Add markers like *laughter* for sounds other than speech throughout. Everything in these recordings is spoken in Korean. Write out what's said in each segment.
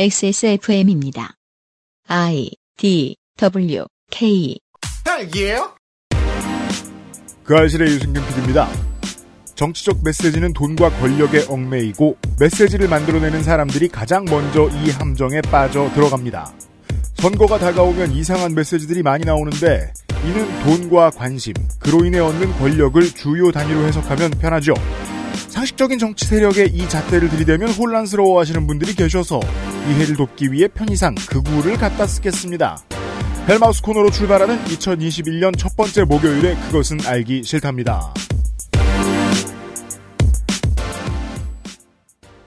XSFM입니다. I D W K 딸기예요? 그 알실의 유승균 PD입니다. 정치적 메시지는 돈과 권력에 얽매이고 메시지를 만들어내는 사람들이 가장 먼저 이 함정에 빠져 들어갑니다. 선거가 다가오면 이상한 메시지들이 많이 나오는데 이는 돈과 관심, 그로 인해 얻는 권력을 주요 단위로 해석하면 편하죠. 상식적인 정치 세력의 이 잣대를 들이대면 혼란스러워 하시는 분들이 계셔서 이해를 돕기 위해 편의상 극우를 갖다 쓰겠습니다. 헬마우스 코너로 출발하는 2021년 첫 번째 목요일에 그것은 알기 싫답니다.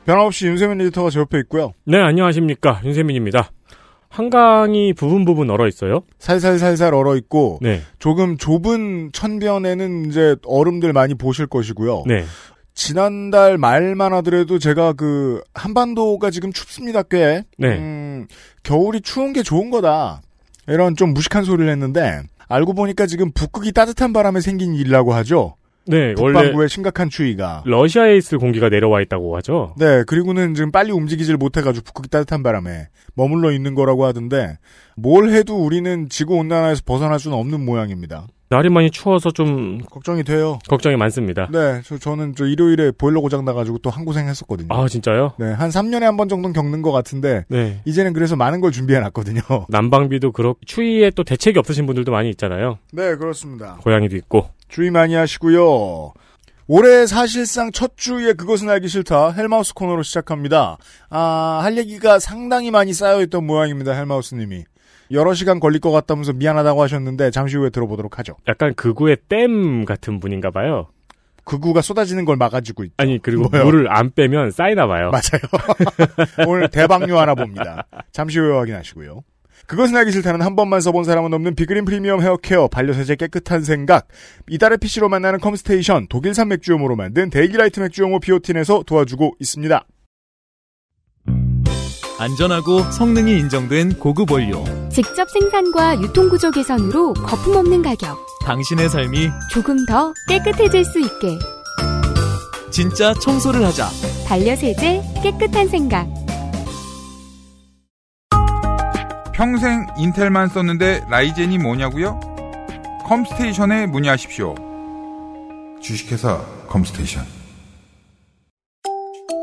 변함없이 윤세민 에디터가 제 옆에 있고요. 네, 안녕하십니까. 윤세민입니다. 한강이 부분 부분 얼어 있어요. 살살살살 얼어 있고 네. 조금 좁은 천변에는 이제 얼음들 많이 보실 것이고요. 네. 지난달 말만 하더라도 제가 그 한반도가 지금 춥습니다 꽤. 네. 음, 겨울이 추운 게 좋은 거다. 이런 좀 무식한 소리를 했는데 알고 보니까 지금 북극이 따뜻한 바람에 생긴 일이라고 하죠. 네, 원래 북반구의 심각한 추위가. 러시아에 있을 공기가 내려와 있다고 하죠. 네, 그리고는 지금 빨리 움직이질 못해가지고 북극이 따뜻한 바람에 머물러 있는 거라고 하던데 뭘 해도 우리는 지구 온난화에서 벗어날 수는 없는 모양입니다. 날이 많이 추워서 좀 걱정이 돼요. 걱정이 많습니다. 네, 저, 저는 저 일요일에 보일러 고장 나가지고 또 한 고생 했었거든요. 아, 진짜요? 네, 한 3년에 한 번 정도는 겪는 것 같은데 네. 이제는 그래서 많은 걸 준비해 놨거든요. *laughs* 난방비도 그렇고 추위에 또 대책이 없으신 분들도 많이 있잖아요. 네, 그렇습니다. 고양이도 있고. 주의 많이 하시고요. 올해 사실상 첫 주에 그것은 알기 싫다 헬마우스 코너로 시작합니다. 아, 할 얘기가 상당히 많이 쌓여있던 모양입니다. 헬마우스님이. 여러 시간 걸릴 것 같다면서 미안하다고 하셨는데 잠시 후에 들어보도록 하죠. 약간 극우의 댐 같은 분인가 봐요. 극우가 쏟아지는 걸 막아주고 있죠. 아니, 그리고 뭐요? 물을 안 빼면 쌓이나 봐요. 맞아요. *laughs* 오늘 대방류 하나 봅니다. 잠시 후에 확인하시고요. 그것은 알기 싫다는 한 번만 써본 사람은 없는 비그린 프리미엄 헤어케어, 반려세제 깨끗한 생각, 이달의 PC로 만나는 컴스테이션, 독일산 맥주용으로 만든 데일리라이트 맥주용호 비오틴에서 도와주고 있습니다. 안전하고 성능이 인정된 고급 원료. 직접 생산과 유통구조 개선으로 거품 없는 가격. 당신의 삶이 조금 더 깨끗해질 수 있게. 진짜 청소를 하자. 반려세제 깨끗한 생각. 평생 인텔만 썼는데 라이젠이 뭐냐고요? 컴스테이션에 문의하십시오. 주식회사 컴스테이션.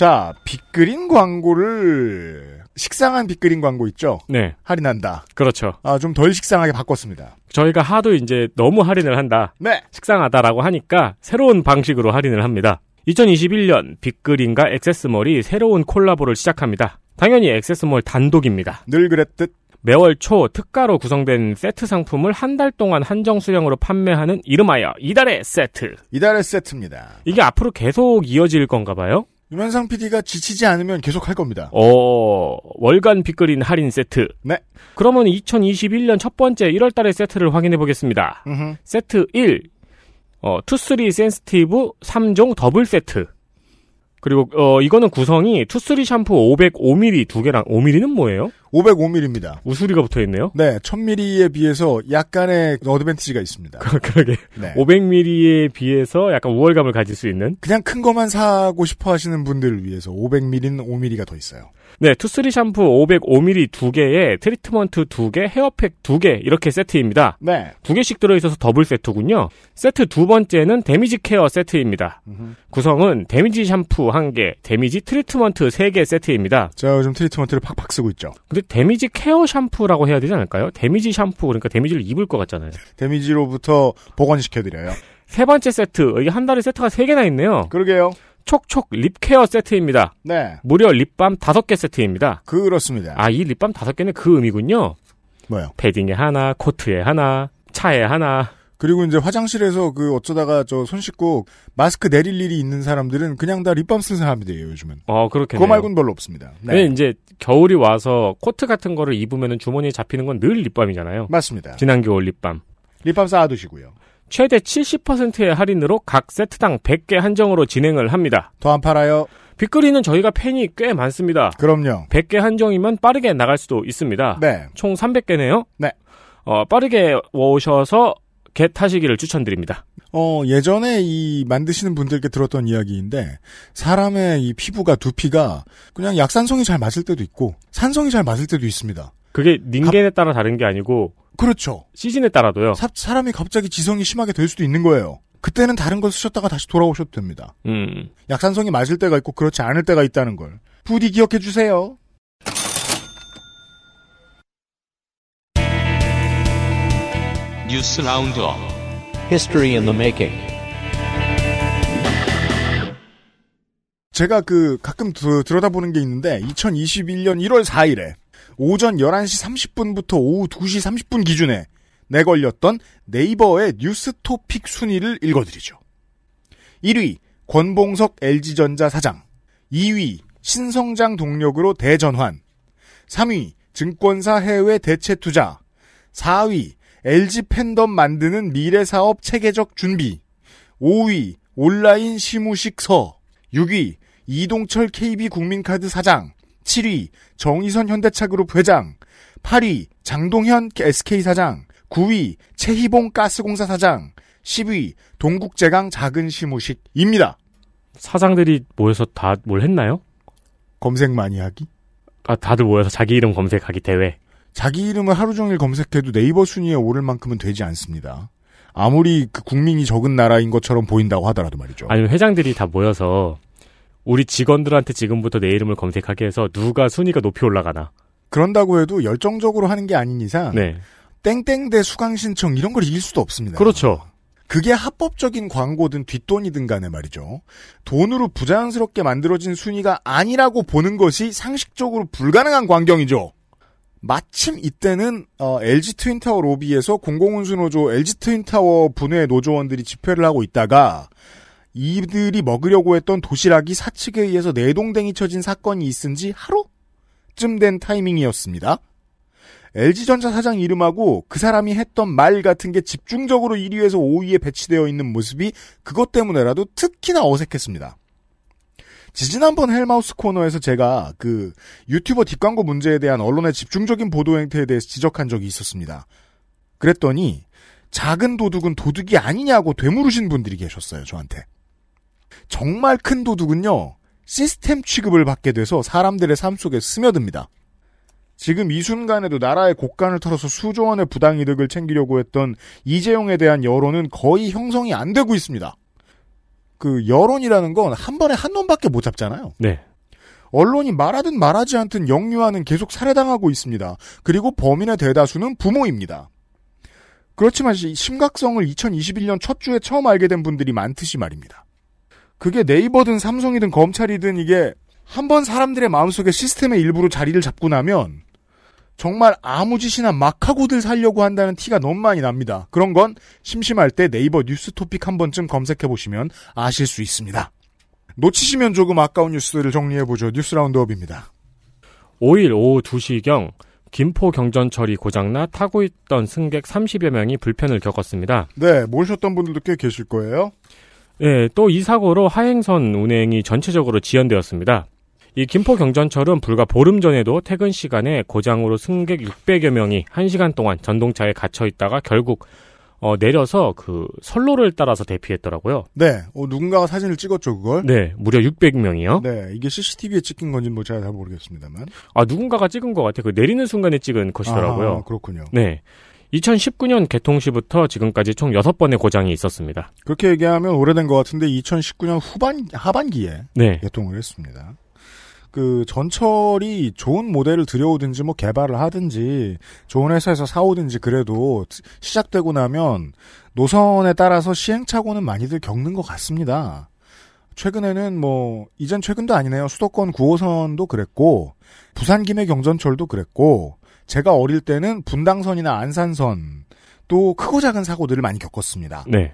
자, 빅그린 광고를, 식상한 빅그린 광고 있죠? 네. 할인한다. 그렇죠. 아, 좀 덜 식상하게 바꿨습니다. 저희가 하도 이제 너무 할인을 한다. 네. 식상하다라고 하니까 새로운 방식으로 할인을 합니다. 2021년 빅그린과 액세스몰이 새로운 콜라보를 시작합니다. 당연히 액세스몰 단독입니다. 늘 그랬듯. 매월 초 특가로 구성된 세트 상품을 한 달 동안 한정 수량으로 판매하는 이름하여 이달의 세트. 이달의 세트입니다. 이게 앞으로 계속 이어질 건가 봐요? 유면상 PD가 지치지 않으면 계속 할 겁니다. 어, 월간 빅그린 할인 세트. 네. 그러면 2021년 첫 번째 1월 달의 세트를 확인해 보겠습니다. 세트 1. 어, 투쓰리 sensitive 3종 더블 세트. 그리고 어 이거는 구성이 투쓰리 샴푸 505ml 두 개랑 5ml는 뭐예요? 505ml입니다. 우수리가 붙어 있네요. 네, 1000ml에 비해서 약간의 어드밴티지가 있습니다. *laughs* 그러게. 네. 500ml에 비해서 약간 우월감을 가질 수 있는. 그냥 큰 것만 사고 싶어 하시는 분들을 위해서 500ml는 5ml가 더 있어요. 네, 투쓰리 샴푸 505ml 두 개에 트리트먼트 두 개, 헤어팩 두개 이렇게 세트입니다. 네. 두 개씩 들어있어서 더블 세트군요. 세트 두 번째는 damage care 세트입니다. 구성은 damage 샴푸 한 개, damage 트리트먼트 세개 세트입니다. 제가 요즘 트리트먼트를 팍팍 쓰고 있죠. 근데 damage care 샴푸라고 해야 되지 않을까요? damage 샴푸 그러니까 damage를 입을 것 같잖아요. damage로부터 복원시켜드려요. 세 번째 세트 이게 한 달에 세트가 세 개나 있네요. 그러게요. 촉촉 lip care 세트입니다. 네. 무려 립밤 다섯 개 세트입니다. 그렇습니다. 아 이 립밤 다섯 개는 그 의미군요. 뭐요? 패딩에 하나, 코트에 하나, 차에 하나. 그리고 이제 화장실에서 그 어쩌다가 저 손 씻고 마스크 내릴 일이 있는 사람들은 그냥 다 립밤 쓰는 사람들이에요, 요즘은. 어, 그렇겠네요. 그거 말고는 별로 없습니다. 네. 네. 이제 겨울이 와서 코트 같은 거를 입으면 주머니에 잡히는 건 늘 립밤이잖아요. 맞습니다. 지난 겨울 립밤. 립밤 쌓아두시고요. 최대 70%의 할인으로 각 세트당 100개 한정으로 진행을 합니다. 더 안 팔아요? 빗그리는 저희가 팬이 꽤 많습니다. 그럼요. 100개 한정이면 빠르게 나갈 수도 있습니다. 네. 총 300개네요. 네. 어, 빠르게 오셔서 겟하시기를 추천드립니다. 어, 예전에 이 만드시는 분들께 들었던 이야기인데, 사람의 이 피부가, 두피가 그냥 약산성이 잘 맞을 때도 있고, 산성이 잘 맞을 때도 있습니다. 그게 人間에 따라 다른 게 아니고 그렇죠. 시즌에 따라도요. 사, 사람이 갑자기 지성이 심하게 될 수도 있는 거예요. 그때는 다른 걸 쓰셨다가 다시 돌아오셔도 됩니다. 음. 약산성이 맞을 때가 있고 그렇지 않을 때가 있다는 걸 부디 기억해 주세요. 뉴스 roundup History in the making. 제가 그 가끔 드- 들여다보는 게 있는데 2021년 1월 4일에 오전 11시 30분부터 오후 2시 30분 기준에 내걸렸던 네이버의 뉴스 토픽 순위를 읽어드리죠. 1위 권봉석 LG전자 사장 2위 신성장 동력으로 대전환 3위 증권사 해외 대체 투자 4위 LG 팬덤 만드는 미래 사업 체계적 준비 5위 온라인 시무식서 6위 이동철 KB 국민카드 사장 7위 정의선 현대차그룹 회장 8위 장동현 SK 사장 9위 최희봉 가스공사 사장 10위 동국제강 작은 시무식입니다. 사장들이 모여서 다 뭘 했나요? 검색 많이 하기? 아, 다들 모여서 자기 이름 검색하기 대회. 자기 이름을 하루 종일 검색해도 네이버 순위에 오를 만큼은 되지 않습니다. 아무리 그 국민이 적은 나라인 것처럼 보인다고 하더라도 말이죠. 아니면 회장들이 다 모여서 우리 직원들한테 지금부터 내 이름을 검색하게 해서 누가 순위가 높이 올라가나. 그런다고 해도 열정적으로 하는 게 아닌 이상 네. 땡땡대 수강 신청 이런 걸 이길 수도 없습니다. 그렇죠. 그게 합법적인 광고든 뒷돈이든 간에 말이죠. 돈으로 부자연스럽게 만들어진 순위가 아니라고 보는 것이 상식적으로 불가능한 광경이죠. 마침 이때는 어, LG 트윈타워 로비에서 공공운수 노조 LG 트윈타워 분회 노조원들이 집회를 하고 있다가 이들이 먹으려고 했던 도시락이 사측에 의해서 내동댕이 쳐진 사건이 있은 지 하루쯤 된 타이밍이었습니다. LG전자 사장 이름하고 그 사람이 했던 말 같은 게 집중적으로 1위에서 5위에 배치되어 있는 모습이 그것 때문에라도 특히나 어색했습니다. 지지난번 헬마우스 코너에서 제가 그 유튜버 뒷광고 문제에 대한 언론의 집중적인 보도 행태에 대해서 지적한 적이 있었습니다. 그랬더니 작은 도둑은 도둑이 아니냐고 되물으신 분들이 계셨어요, 저한테. 정말 큰 도둑은요, 시스템 취급을 받게 돼서 사람들의 삶 속에 스며듭니다. 지금 이 순간에도 나라의 곳간을 털어서 수조 원의 부당이득을 챙기려고 했던 이재용에 대한 여론은 거의 형성이 안 되고 있습니다. 그 여론이라는 건 한 번에 한 놈밖에 못 잡잖아요. 네. 언론이 말하든 말하지 않든 영유아는 계속 살해당하고 있습니다. 그리고 범인의 대다수는 부모입니다. 그렇지만 시- 심각성을 2021년 첫 주에 처음 알게 된 분들이 많듯이 말입니다. 그게 네이버든 삼성이든 검찰이든 이게 한번 사람들의 마음속에 시스템의 일부로 자리를 잡고 나면 정말 아무 짓이나 막 하고들 살려고 한다는 티가 너무 많이 납니다. 그런 건 심심할 때 네이버 뉴스 토픽 한 번쯤 검색해 보시면 아실 수 있습니다. 놓치시면 조금 아까운 뉴스들을 정리해 보죠. 뉴스 라운드업입니다. 5일 오후 2시경 김포 경전철이 고장나 타고 있던 승객 30여 명이 불편을 겪었습니다. 네, 모르셨던 분들도 꽤 계실 거예요. 예, 또 이 사고로 하행선 운행이 전체적으로 지연되었습니다. 이 김포 경전철은 불과 보름 전에도 퇴근 시간에 고장으로 승객 600여 명이 1시간 동안 전동차에 갇혀 있다가 결국 어, 내려서 그 선로를 따라서 대피했더라고요. 네, 어, 누군가가 사진을 찍었죠, 그걸. 네, 무려 600명이요. 네, 이게 CCTV에 찍힌 건지는 뭐 제가 잘 모르겠습니다만. 아, 누군가가 찍은 것 같아요. 그 내리는 순간에 찍은 것이더라고요. 아, 그렇군요. 네. 2019년 개통 시부터 지금까지 총 6번의 고장이 있었습니다. 그렇게 얘기하면 오래된 것 같은데 2019년 후반 하반기에 네. 개통을 했습니다. 그 전철이 좋은 모델을 들여오든지 뭐 개발을 하든지 좋은 회사에서 사오든지 그래도 시작되고 나면 노선에 따라서 시행착오는 많이들 겪는 것 같습니다. 최근에는 뭐 이젠 최근도 아니네요. 수도권 9호선도 그랬고 부산 김해 경전철도 그랬고 제가 어릴 때는 분당선이나 안산선 또 크고 작은 사고들을 많이 겪었습니다. 네.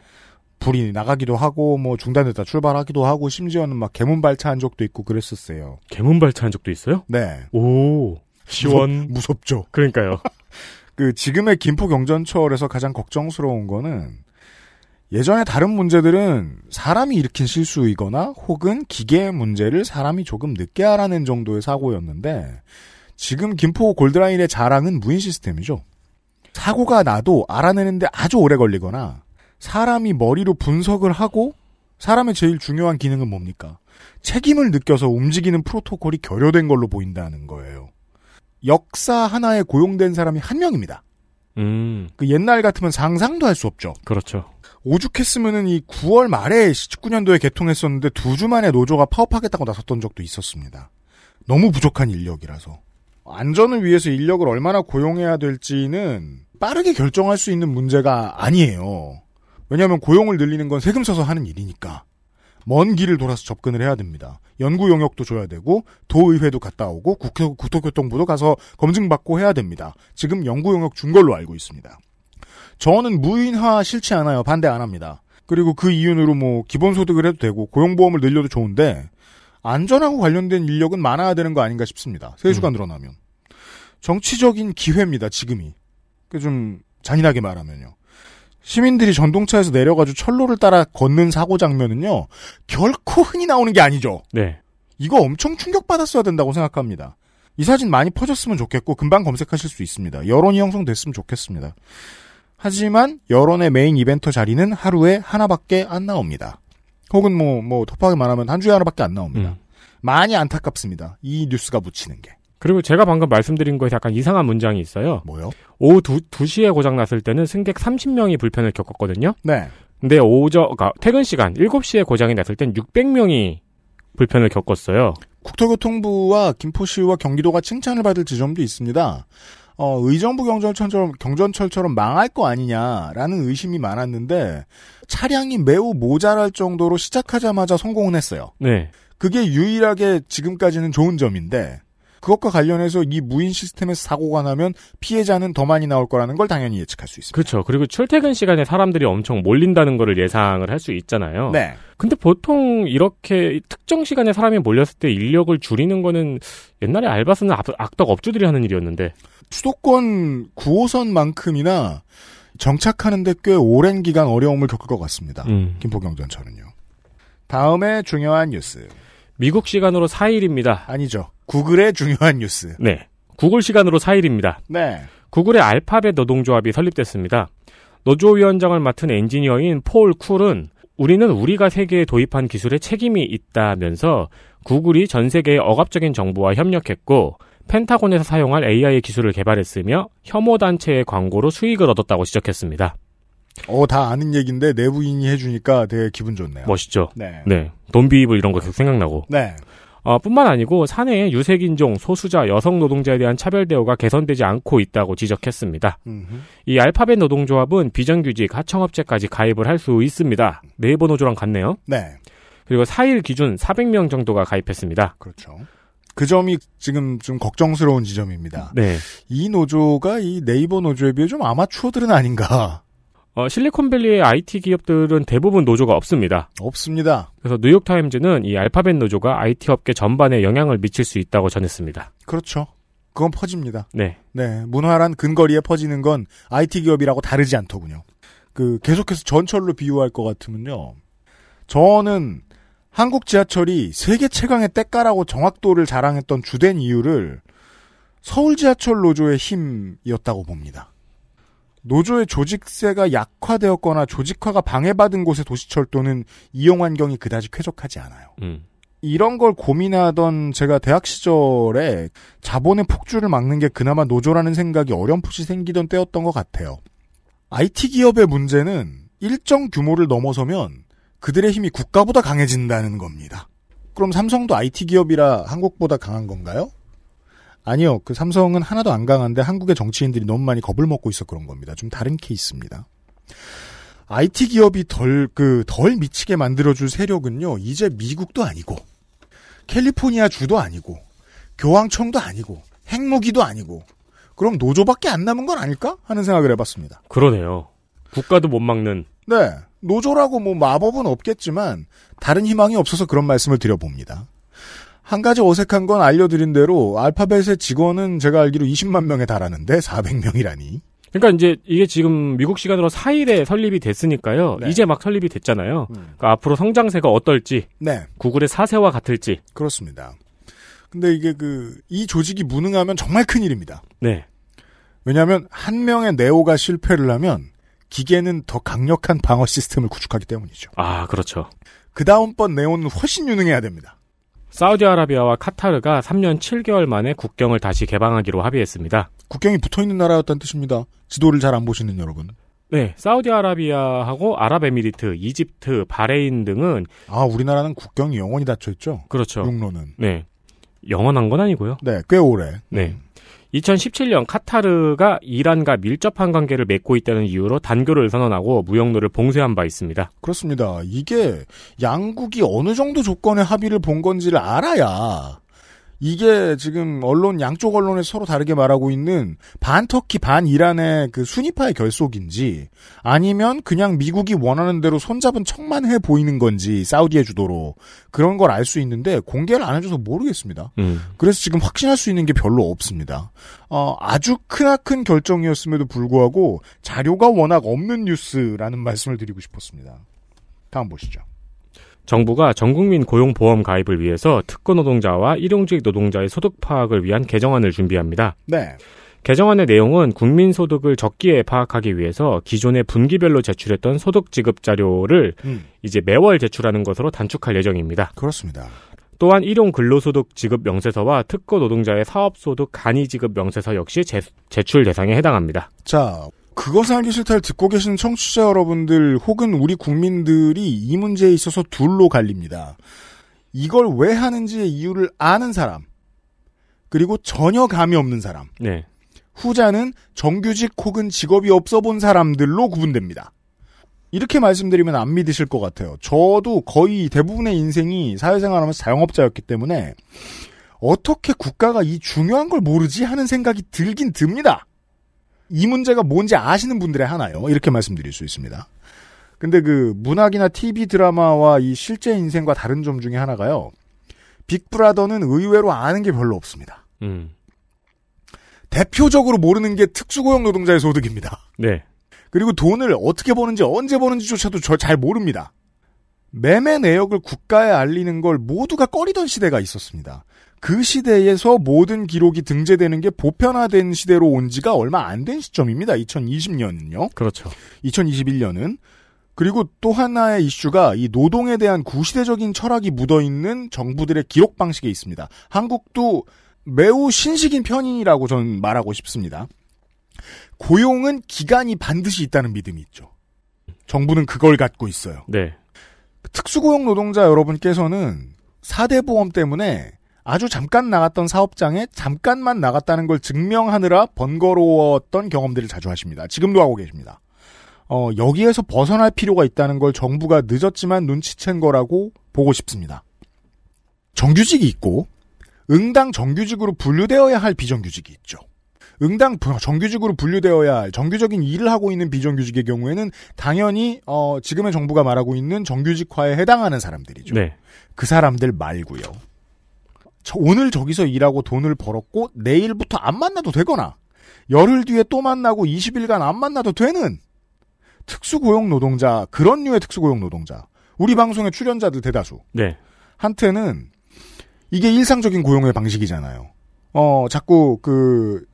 불이 나가기도 하고 뭐 중단됐다 출발하기도 하고 심지어는 막 개문 발차한 적도 있고 그랬었어요. 개문 발차한 적도 있어요? 네. 오. 시원. 무섭, 죠 그러니까요. *laughs* 그 지금의 김포 경전철에서 가장 걱정스러운 거는 예전에 다른 문제들은 사람이 일으킨 실수이거나 혹은 기계의 문제를 사람이 조금 늦게 알아낸 정도의 사고였는데 지금 김포 골드라인의 자랑은 무인 시스템이죠. 사고가 나도 알아내는데 아주 오래 걸리거나 사람이 머리로 분석을 하고 사람의 제일 중요한 기능은 뭡니까? 책임을 느껴서 움직이는 프로토콜이 결여된 걸로 보인다는 거예요. 역사 하나에 고용된 사람이 한 명입니다. 음. 그 옛날 같으면 상상도 할 수 없죠. 그렇죠. 오죽했으면은 이 9월 말에 19년도에 개통했었는데 두 주 만에 노조가 파업하겠다고 나섰던 적도 있었습니다. 너무 부족한 인력이라서. 안전을 위해서 인력을 얼마나 고용해야 될지는 빠르게 결정할 수 있는 문제가 아니에요. 왜냐하면 고용을 늘리는 건 세금 써서 하는 일이니까. 먼 길을 돌아서 접근을 해야 됩니다. 연구 용역도 줘야 되고 도의회도 갔다 오고 국토, 국토교통부도 가서 검증받고 해야 됩니다. 지금 연구 용역 준 걸로 알고 있습니다. 저는 무인화 싫지 않아요. 반대 안 합니다. 그리고 그 이윤으로 뭐 기본소득을 해도 되고 고용보험을 늘려도 좋은데 안전하고 관련된 인력은 많아야 되는 거 아닌가 싶습니다. 세수가 음. 늘어나면. 정치적인 기회입니다. 지금이. 그 좀 잔인하게 말하면요. 시민들이 전동차에서 내려가지고 철로를 따라 걷는 사고 장면은요. 결코 흔히 나오는 게 아니죠. 네. 이거 엄청 충격받았어야 된다고 생각합니다. 이 사진 많이 퍼졌으면 좋겠고 금방 검색하실 수 있습니다. 여론이 형성됐으면 좋겠습니다. 하지만 여론의 메인 이벤터 자리는 하루에 하나밖에 안 나옵니다. 혹은 뭐, 뭐, 톱하게 말하면 한 주에 하나밖에 안 나옵니다. 음. 많이 안타깝습니다. 이 뉴스가 묻히는 게. 그리고 제가 방금 말씀드린 거에 약간 이상한 문장이 있어요. 뭐요? 오후 2, 2시에 고장났을 때는 승객 30명이 불편을 겪었거든요. 네. 근데 오전, 그러니까 퇴근 시간 7시에 고장이 났을 땐 600명이 불편을 겪었어요. 국토교통부와 김포시와 경기도가 칭찬을 받을 지점도 있습니다. 어, 의정부 경전철처럼, 경전철처럼 망할 거 아니냐라는 의심이 많았는데 차량이 매우 모자랄 정도로 시작하자마자 성공은 했어요. 네. 그게 유일하게 지금까지는 좋은 점인데 그것과 관련해서 이 무인 시스템에서 사고가 나면 피해자는 더 많이 나올 거라는 걸 당연히 예측할 수 있습니다. 그렇죠. 그리고 출퇴근 시간에 사람들이 엄청 몰린다는 거를 예상을 할 수 있잖아요. 네. 근데 보통 이렇게 특정 시간에 사람이 몰렸을 때 인력을 줄이는 거는 옛날에 알바스는 악- 악덕 업주들이 하는 일이었는데 수도권 9호선만큼이나 정착하는데 꽤 오랜 기간 어려움을 겪을 것 같습니다. 음. 김포경 전철은요. 다음에 중요한 뉴스. 미국 시간으로 4일입니다. 아니죠. 구글의 중요한 뉴스. 네. 구글 시간으로 4일입니다. 네. 구글의 알파벳 노동조합이 설립됐습니다. 노조위원장을 맡은 엔지니어인 폴 쿨은 우리는 우리가 세계에 도입한 기술에 책임이 있다면서 구글이 전 세계의 억압적인 정부와 협력했고 펜타곤에서 사용할 AI 기술을 개발했으며 혐오 단체의 광고로 수익을 얻었다고 지적했습니다. 어, 다 아는 얘기인데 내부인이 해주니까 되게 기분 좋네요. 멋있죠? 네. 네. 돈비입을 이런 거 계속 생각나고. 네. 어, 뿐만 아니고 사내의 유색인종, 소수자, 여성 노동자에 대한 차별 대우가 개선되지 않고 있다고 지적했습니다. 음흠. 이 알파벳 노동조합은 비정규직, 하청업체까지 가입을 할 수 있습니다. 네이버 노조랑 같네요. 네. 그리고 4일 기준 400명 정도가 가입했습니다. 그렇죠. 그 점이 지금 좀 걱정스러운 지점입니다. 네. 이 노조가 이 네이버 노조에 비해 좀 아마추어들은 아닌가. 어, 실리콘밸리의 IT 기업들은 대부분 노조가 없습니다. 없습니다. 그래서 뉴욕타임즈는 이 알파벳 노조가 IT 업계 전반에 영향을 미칠 수 있다고 전했습니다. 그렇죠. 그건 퍼집니다. 네. 네. 문화란 근거리에 퍼지는 건 IT 기업이라고 다르지 않더군요. 그, 계속해서 전철로 비유할 것 같으면요. 저는 한국 지하철이 세계 최강의 때가라고 정확도를 자랑했던 주된 이유를 서울 지하철 노조의 힘이었다고 봅니다. 노조의 조직세가 약화되었거나 조직화가 방해받은 곳의 도시철도는 이용 환경이 그다지 쾌적하지 않아요. 음. 이런 걸 고민하던 제가 대학 시절에 자본의 폭주를 막는 게 그나마 노조라는 생각이 어렴풋이 생기던 때였던 것 같아요. IT 기업의 문제는 일정 규모를 넘어서면 그들의 힘이 국가보다 강해진다는 겁니다. 그럼 삼성도 IT 기업이라 한국보다 강한 건가요? 아니요. 그 삼성은 하나도 안 강한데 한국의 정치인들이 너무 많이 겁을 먹고 있어 그런 겁니다. 좀 다른 케이스입니다. IT 기업이 덜, 그, 덜 미치게 만들어줄 세력은요, 이제 미국도 아니고, 캘리포니아 주도 아니고, 교황청도 아니고, 핵무기도 아니고, 그럼 노조밖에 안 남은 건 아닐까 하는 생각을 해봤습니다. 그러네요. 국가도 못 막는. 네, 노조라고 뭐 마법은 없겠지만 다른 희망이 없어서 그런 말씀을 드려봅니다. 한 가지 어색한 건 알려드린 대로 알파벳의 직원은 제가 알기로 20만 명에 달하는데 400명이라니. 그러니까 이제 이게 지금 미국 시간으로 4일에 설립이 됐으니까요. 네. 이제 막 설립이 됐잖아요. 음. 그러니까 앞으로 성장세가 어떨지, 네, 구글의 사세와 같을지. 그렇습니다. 근데 이게 그 이 조직이 무능하면 정말 큰 일입니다. 네. 왜냐하면 한 명의 네오가 실패를 하면 기계는 더 강력한 방어 시스템을 구축하기 때문이죠. 아, 그렇죠. 그 다음번 네오는 훨씬 유능해야 됩니다. 사우디아라비아와 카타르가 3년 7개월 만에 국경을 다시 개방하기로 합의했습니다. 국경이 붙어 있는 나라였다는 뜻입니다. 지도를 잘 안 보시는 여러분. 네, 사우디아라비아하고 아랍에미리트, 이집트, 바레인 등은 아, 우리나라는 국경이 영원히 닫혀 있죠? 그렇죠. 육로는. 네. 영원한 건 아니고요. 네, 꽤 오래. 네. 2017년 카타르가 이란과 밀접한 관계를 맺고 있다는 이유로 단교를 선언하고 무역로를 봉쇄한 바 있습니다. 그렇습니다. 이게 양국이 어느 정도 조건의 합의를 본 건지를 알아야 이게 지금 언론 양쪽 언론에 서로 다르게 말하고 있는 반 터키 반 이란의 그 순위파의 결속인지 아니면 그냥 미국이 원하는 대로 손잡은 척만 해 보이는 건지 사우디의 주도로 그런 걸 알 수 있는데 공개를 안 해줘서 모르겠습니다. 음. 그래서 지금 확신할 수 있는 게 별로 없습니다. 어, 아주 크나큰 결정이었음에도 불구하고 자료가 워낙 없는 뉴스라는 말씀을 드리고 싶었습니다. 다음 보시죠. 정부가 전국민 고용보험 가입을 위해서 특고 노동자와 일용직 노동자의 소득 파악을 위한 개정안을 준비합니다. 네. 개정안의 내용은 국민 소득을 적기에 파악하기 위해서 기존의 분기별로 제출했던 소득 지급 자료를 음, 이제 매월 제출하는 것으로 단축할 예정입니다. 그렇습니다. 또한 일용 근로소득 지급 명세서와 특고 노동자의 사업소득 간이 지급 명세서 역시 제, 제출 대상에 해당합니다. 자, 그것을 알기 싫다를 듣고 계시는 청취자 여러분들 혹은 우리 국민들이 이 문제에 있어서 둘로 갈립니다. 이걸 왜 하는지의 이유를 아는 사람, 그리고 전혀 감이 없는 사람. 네. 후자는 정규직 혹은 직업이 없어 본 사람들로 구분됩니다. 이렇게 말씀드리면 안 믿으실 것 같아요. 저도 거의 대부분의 인생이 사회생활하면서 자영업자였기 때문에 어떻게 국가가 이 중요한 걸 모르지 하는 생각이 들긴 듭니다. 이 문제가 뭔지 아시는 분들의 하나요. 이렇게 말씀드릴 수 있습니다. 근데 그 문학이나 TV 드라마와 이 실제 인생과 다른 점 중에 하나가요. 빅브라더는 의외로 아는 게 별로 없습니다. 음. 대표적으로 모르는 게 특수고용 노동자의 소득입니다. 네. 그리고 돈을 어떻게 버는지 언제 버는지조차도 저 잘 모릅니다. 매매 내역을 국가에 알리는 걸 모두가 꺼리던 시대가 있었습니다. 그 시대에서 모든 기록이 등재되는 게 보편화된 시대로 온 지가 얼마 안 된 시점입니다. 2020년은요. 그렇죠. 2021년은 그리고 또 하나의 이슈가 이 노동에 대한 구시대적인 철학이 묻어있는 정부들의 기록 방식에 있습니다. 한국도 매우 신식인 편이라고 저는 말하고 싶습니다. 고용은 기간이 반드시 있다는 믿음이 있죠. 정부는 그걸 갖고 있어요. 네. 특수고용 노동자 여러분께서는 4대 보험 때문에 아주 잠깐 나갔던 사업장에 잠깐만 나갔다는 걸 증명하느라 번거로웠던 경험들을 자주 하십니다. 지금도 하고 계십니다. 어, 여기에서 벗어날 필요가 있다는 걸 정부가 늦었지만 눈치챈 거라고 보고 싶습니다. 정규직이 있고 응당 정규직으로 분류되어야 할 비정규직이 있죠. 응당 정규직으로 분류되어야 할 정규적인 일을 하고 있는 비정규직의 경우에는 당연히 어, 지금의 정부가 말하고 있는 정규직화에 해당하는 사람들이죠. 네. 그 사람들 말고요. 저 오늘 저기서 일하고 돈을 벌었고 내일부터 안 만나도 되거나 열흘 뒤에 또 만나고 20일간 안 만나도 되는 특수고용 노동자 그런 류의 특수고용 노동자 우리 방송의 출연자들 대다수 네. 한테는 이게 일상적인 고용의 방식이잖아요. 어 자꾸 그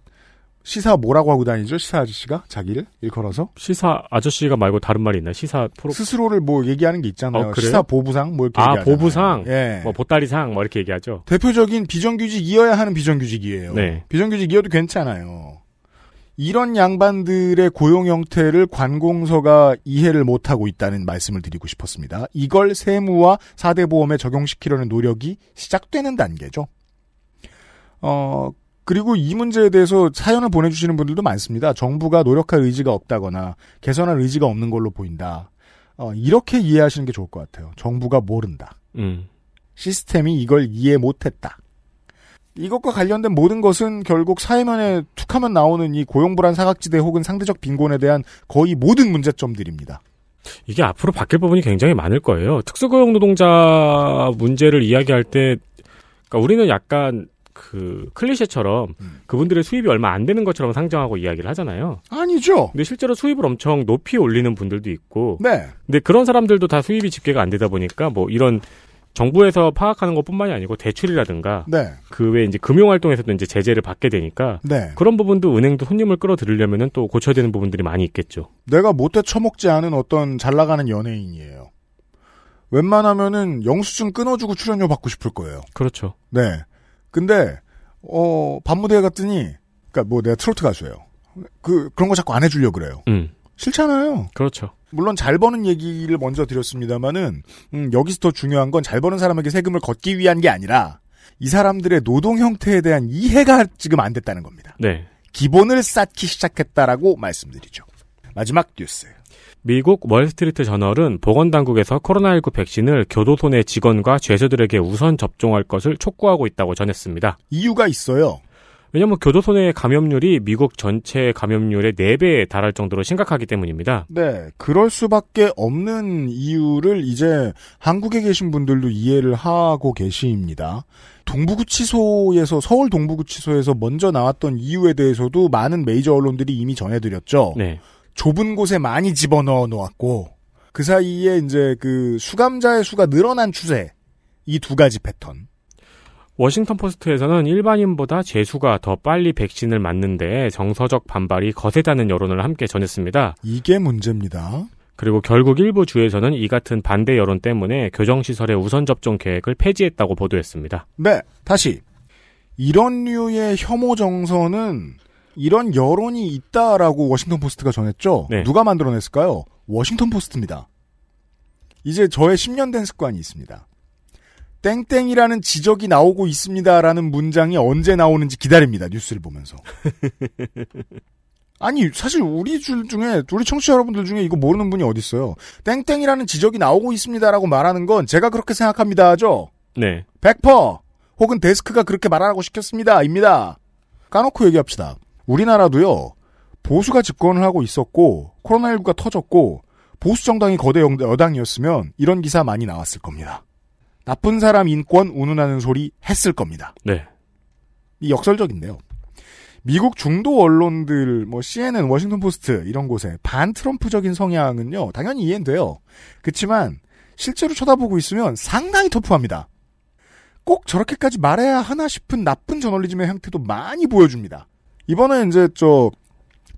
시사 뭐라고 하고 다니죠? 시사 아저씨가 자기를 일컬어서 시사 아저씨가 말고 다른 말이 있나요? 시사 프로 스스로를 뭐 얘기하는 게 있잖아요. 어? 시사 보부상 뭐 이렇게 아, 얘기하잖아요. 보부상? 예. 뭐 보따리상 뭐 이렇게 얘기하죠. 대표적인 비정규직이어야 하는 비정규직이에요. 네. 비정규직이어도 괜찮아요. 이런 양반들의 고용 형태를 관공서가 이해를 못하고 있다는 말씀을 드리고 싶었습니다. 이걸 세무와 사대보험에 적용시키려는 노력이 시작되는 단계죠. 어, 그리고 이 문제에 대해서 사연을 보내주시는 분들도 많습니다. 정부가 노력할 의지가 없다거나 개선할 의지가 없는 걸로 보인다. 어, 이렇게 이해하시는 게 좋을 것 같아요. 정부가 모른다. 음. 시스템이 이걸 이해 못했다. 이것과 관련된 모든 것은 결국 사회면에 툭하면 나오는 이 고용불안 사각지대 혹은 상대적 빈곤에 대한 거의 모든 문제점들입니다. 이게 앞으로 바뀔 부분이 굉장히 많을 거예요. 특수고용 노동자 문제를 이야기할 때, 그러니까 우리는 약간 그 클리셰처럼 음. 그분들의 수입이 얼마 안 되는 것처럼 상정하고 이야기를 하잖아요. 아니죠. 근데 실제로 수입을 엄청 높이 올리는 분들도 있고, 네. 근데 그런 사람들도 다 수입이 집계가 안 되다 보니까 뭐 이런 정부에서 파악하는 것뿐만이 아니고 대출이라든가 네. 그 외에 이제 금융 활동에서도 이제 제재를 받게 되니까 네. 그런 부분도 은행도 손님을 끌어들이려면은 또 고쳐야 되는 부분들이 많이 있겠죠. 내가 못돼 처먹지 않은 어떤 잘 나가는 연예인이에요. 웬만하면은 영수증 끊어주고 출연료 받고 싶을 거예요. 그렇죠. 네. 근데 어 밤무대에 갔더니 그러니까 뭐 내가 트로트 가수예요. 그 그런 거 자꾸 안 해주려 그래요. 음, 싫잖아요. 그렇죠. 물론 잘 버는 얘기를 먼저 드렸습니다만은 음, 여기서 더 중요한 건 잘 버는 사람에게 세금을 걷기 위한 게 아니라 이 사람들의 노동 형태에 대한 이해가 지금 안 됐다는 겁니다. 네. 기본을 쌓기 시작했다라고 말씀드리죠. 마지막 뉴스. 미국 월스트리트 저널은 보건당국에서 코로나19 백신을 교도소 내 직원과 죄수들에게 우선 접종할 것을 촉구하고 있다고 전했습니다. 이유가 있어요. 왜냐하면 교도소 내 감염률이 미국 전체 감염률의 4배에 달할 정도로 심각하기 때문입니다. 네, 그럴 수밖에 없는 이유를 이제 한국에 계신 분들도 이해를 하고 계십니다. 동부구치소에서 서울 동부구치소에서 먼저 나왔던 이유에 대해서도 많은 메이저 언론들이 이미 전해드렸죠. 네. 좁은 곳에 많이 집어넣어 놓았고 그 사이에 이제 그 수감자의 수가 늘어난 추세 이 두 가지 패턴. 워싱턴 포스트에서는 일반인보다 재수가 더 빨리 백신을 맞는데 정서적 반발이 거세다는 여론을 함께 전했습니다. 이게 문제입니다. 그리고 결국 일부 주에서는 이 같은 반대 여론 때문에 교정시설의 우선 접종 계획을 폐지했다고 보도했습니다. 네, 다시 이런 류의 혐오 정서는 이런 여론이 있다라고 워싱턴 포스트가 전했죠. 네. 누가 만들어냈을까요? 워싱턴 포스트입니다. 이제 저의 10년 된 습관이 있습니다. 땡땡이라는 지적이 나오고 있습니다라는 문장이 언제 나오는지 기다립니다. 뉴스를 보면서. *laughs* 아니 사실 우리 줄 중에 우리 청취자 여러분들 중에 이거 모르는 분이 어디 있어요? 땡땡이라는 지적이 나오고 있습니다라고 말하는 건 제가 그렇게 생각합니다죠. 네. 100% 혹은 데스크가 그렇게 말하라고 시켰습니다입니다. 까놓고 얘기합시다. 우리나라도요. 보수가 집권을 하고 있었고 코로나19가 터졌고 보수 정당이 거대 영- 여당이었으면 이런 기사 많이 나왔을 겁니다. 나쁜 사람 인권 운운하는 소리 했을 겁니다. 네. 이 역설적인데요. 미국 중도 언론들, 뭐 CNN, 워싱턴 포스트 이런 곳에 반 트럼프적인 성향은요, 당연히 이해는 돼요. 그렇지만 실제로 쳐다보고 있으면 상당히 터프합니다. 꼭 저렇게까지 말해야 하나 싶은 나쁜 저널리즘의 형태도 많이 보여줍니다. 이번에 이제 저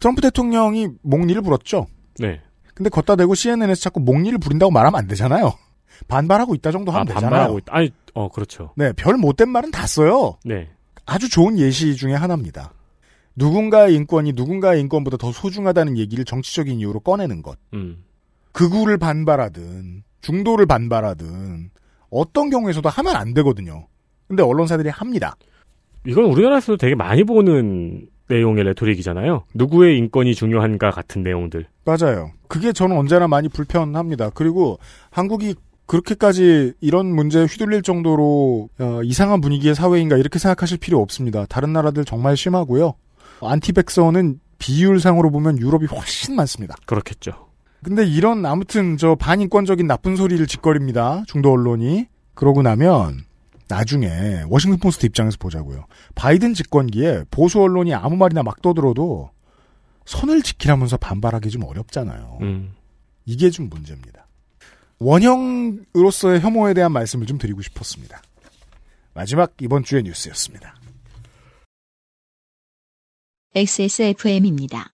트럼프 대통령이 목리를 불었죠. 네. 근데 걷다 대고 CNN에서 자꾸 목리를 부린다고 말하면 안 되잖아요. 반발하고 있다 정도 아, 하면 되잖아요. 반발하고 있다. 아니, 어, 그렇죠. 네, 별 못된 말은 다 써요. 네. 아주 좋은 예시 중에 하나입니다. 누군가의 인권이 누군가의 인권보다 더 소중하다는 얘기를 정치적인 이유로 꺼내는 것. 음. 극우를 반발하든 중도를 반발하든 어떤 경우에서도 하면 안 되거든요. 근데 언론사들이 합니다. 이건 우리나라에서도 되게 많이 보는 내용의 레토릭이잖아요. 누구의 인권이 중요한가 같은 내용들. 맞아요. 그게 저는 언제나 많이 불편합니다. 그리고 한국이 그렇게까지 이런 문제에 휘둘릴 정도로 어, 이상한 분위기의 사회인가 이렇게 생각하실 필요 없습니다. 다른 나라들 정말 심하고요. anti-vaxxer는 비율상으로 보면 유럽이 훨씬 많습니다. 그렇겠죠. 근데 이런 아무튼 저 반인권적인 나쁜 소리를 짓거립니다. 중도 언론이. 그러고 나면 나중에 워싱턴 포스트 입장에서 보자고요. 바이든 집권기에 보수 언론이 아무 말이나 막 떠들어도 선을 지키라면서 반발하기 좀 어렵잖아요. 음. 이게 좀 문제입니다. 원형으로서의 혐오에 대한 말씀을 좀 드리고 싶었습니다. 마지막 이번 주의 뉴스였습니다. XSFM입니다.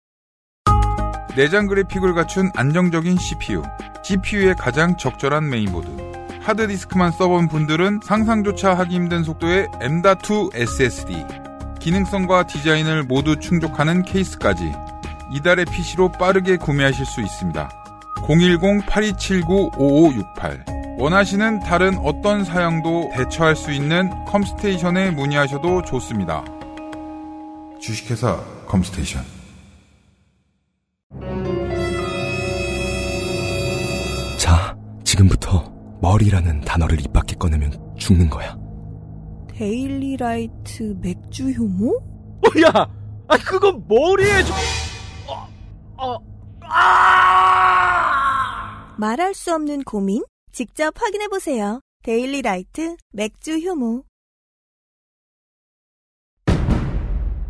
내장 그래픽을 갖춘 안정적인 CPU, GPU의 가장 적절한 메인보드. 하드디스크만 써본 분들은 상상조차 하기 힘든 속도의 M.2 SSD. 기능성과 디자인을 모두 충족하는 케이스까지 이달의 PC로 빠르게 구매하실 수 있습니다. 010-8279-5568 원하시는 다른 어떤 사양도 대처할 수 있는 컴스테이션에 문의하셔도 좋습니다. 주식회사 컴스테이션 자, 지금부터 머리라는 단어를 입 밖에 꺼내면 죽는 거야. 데일리라이트 맥주 효모? 어, 야, 아 그건 머리에 좀. 어, 어, 아! 말할 수 없는 고민? 직접 확인해보세요. 데일리라이트 맥주 효모.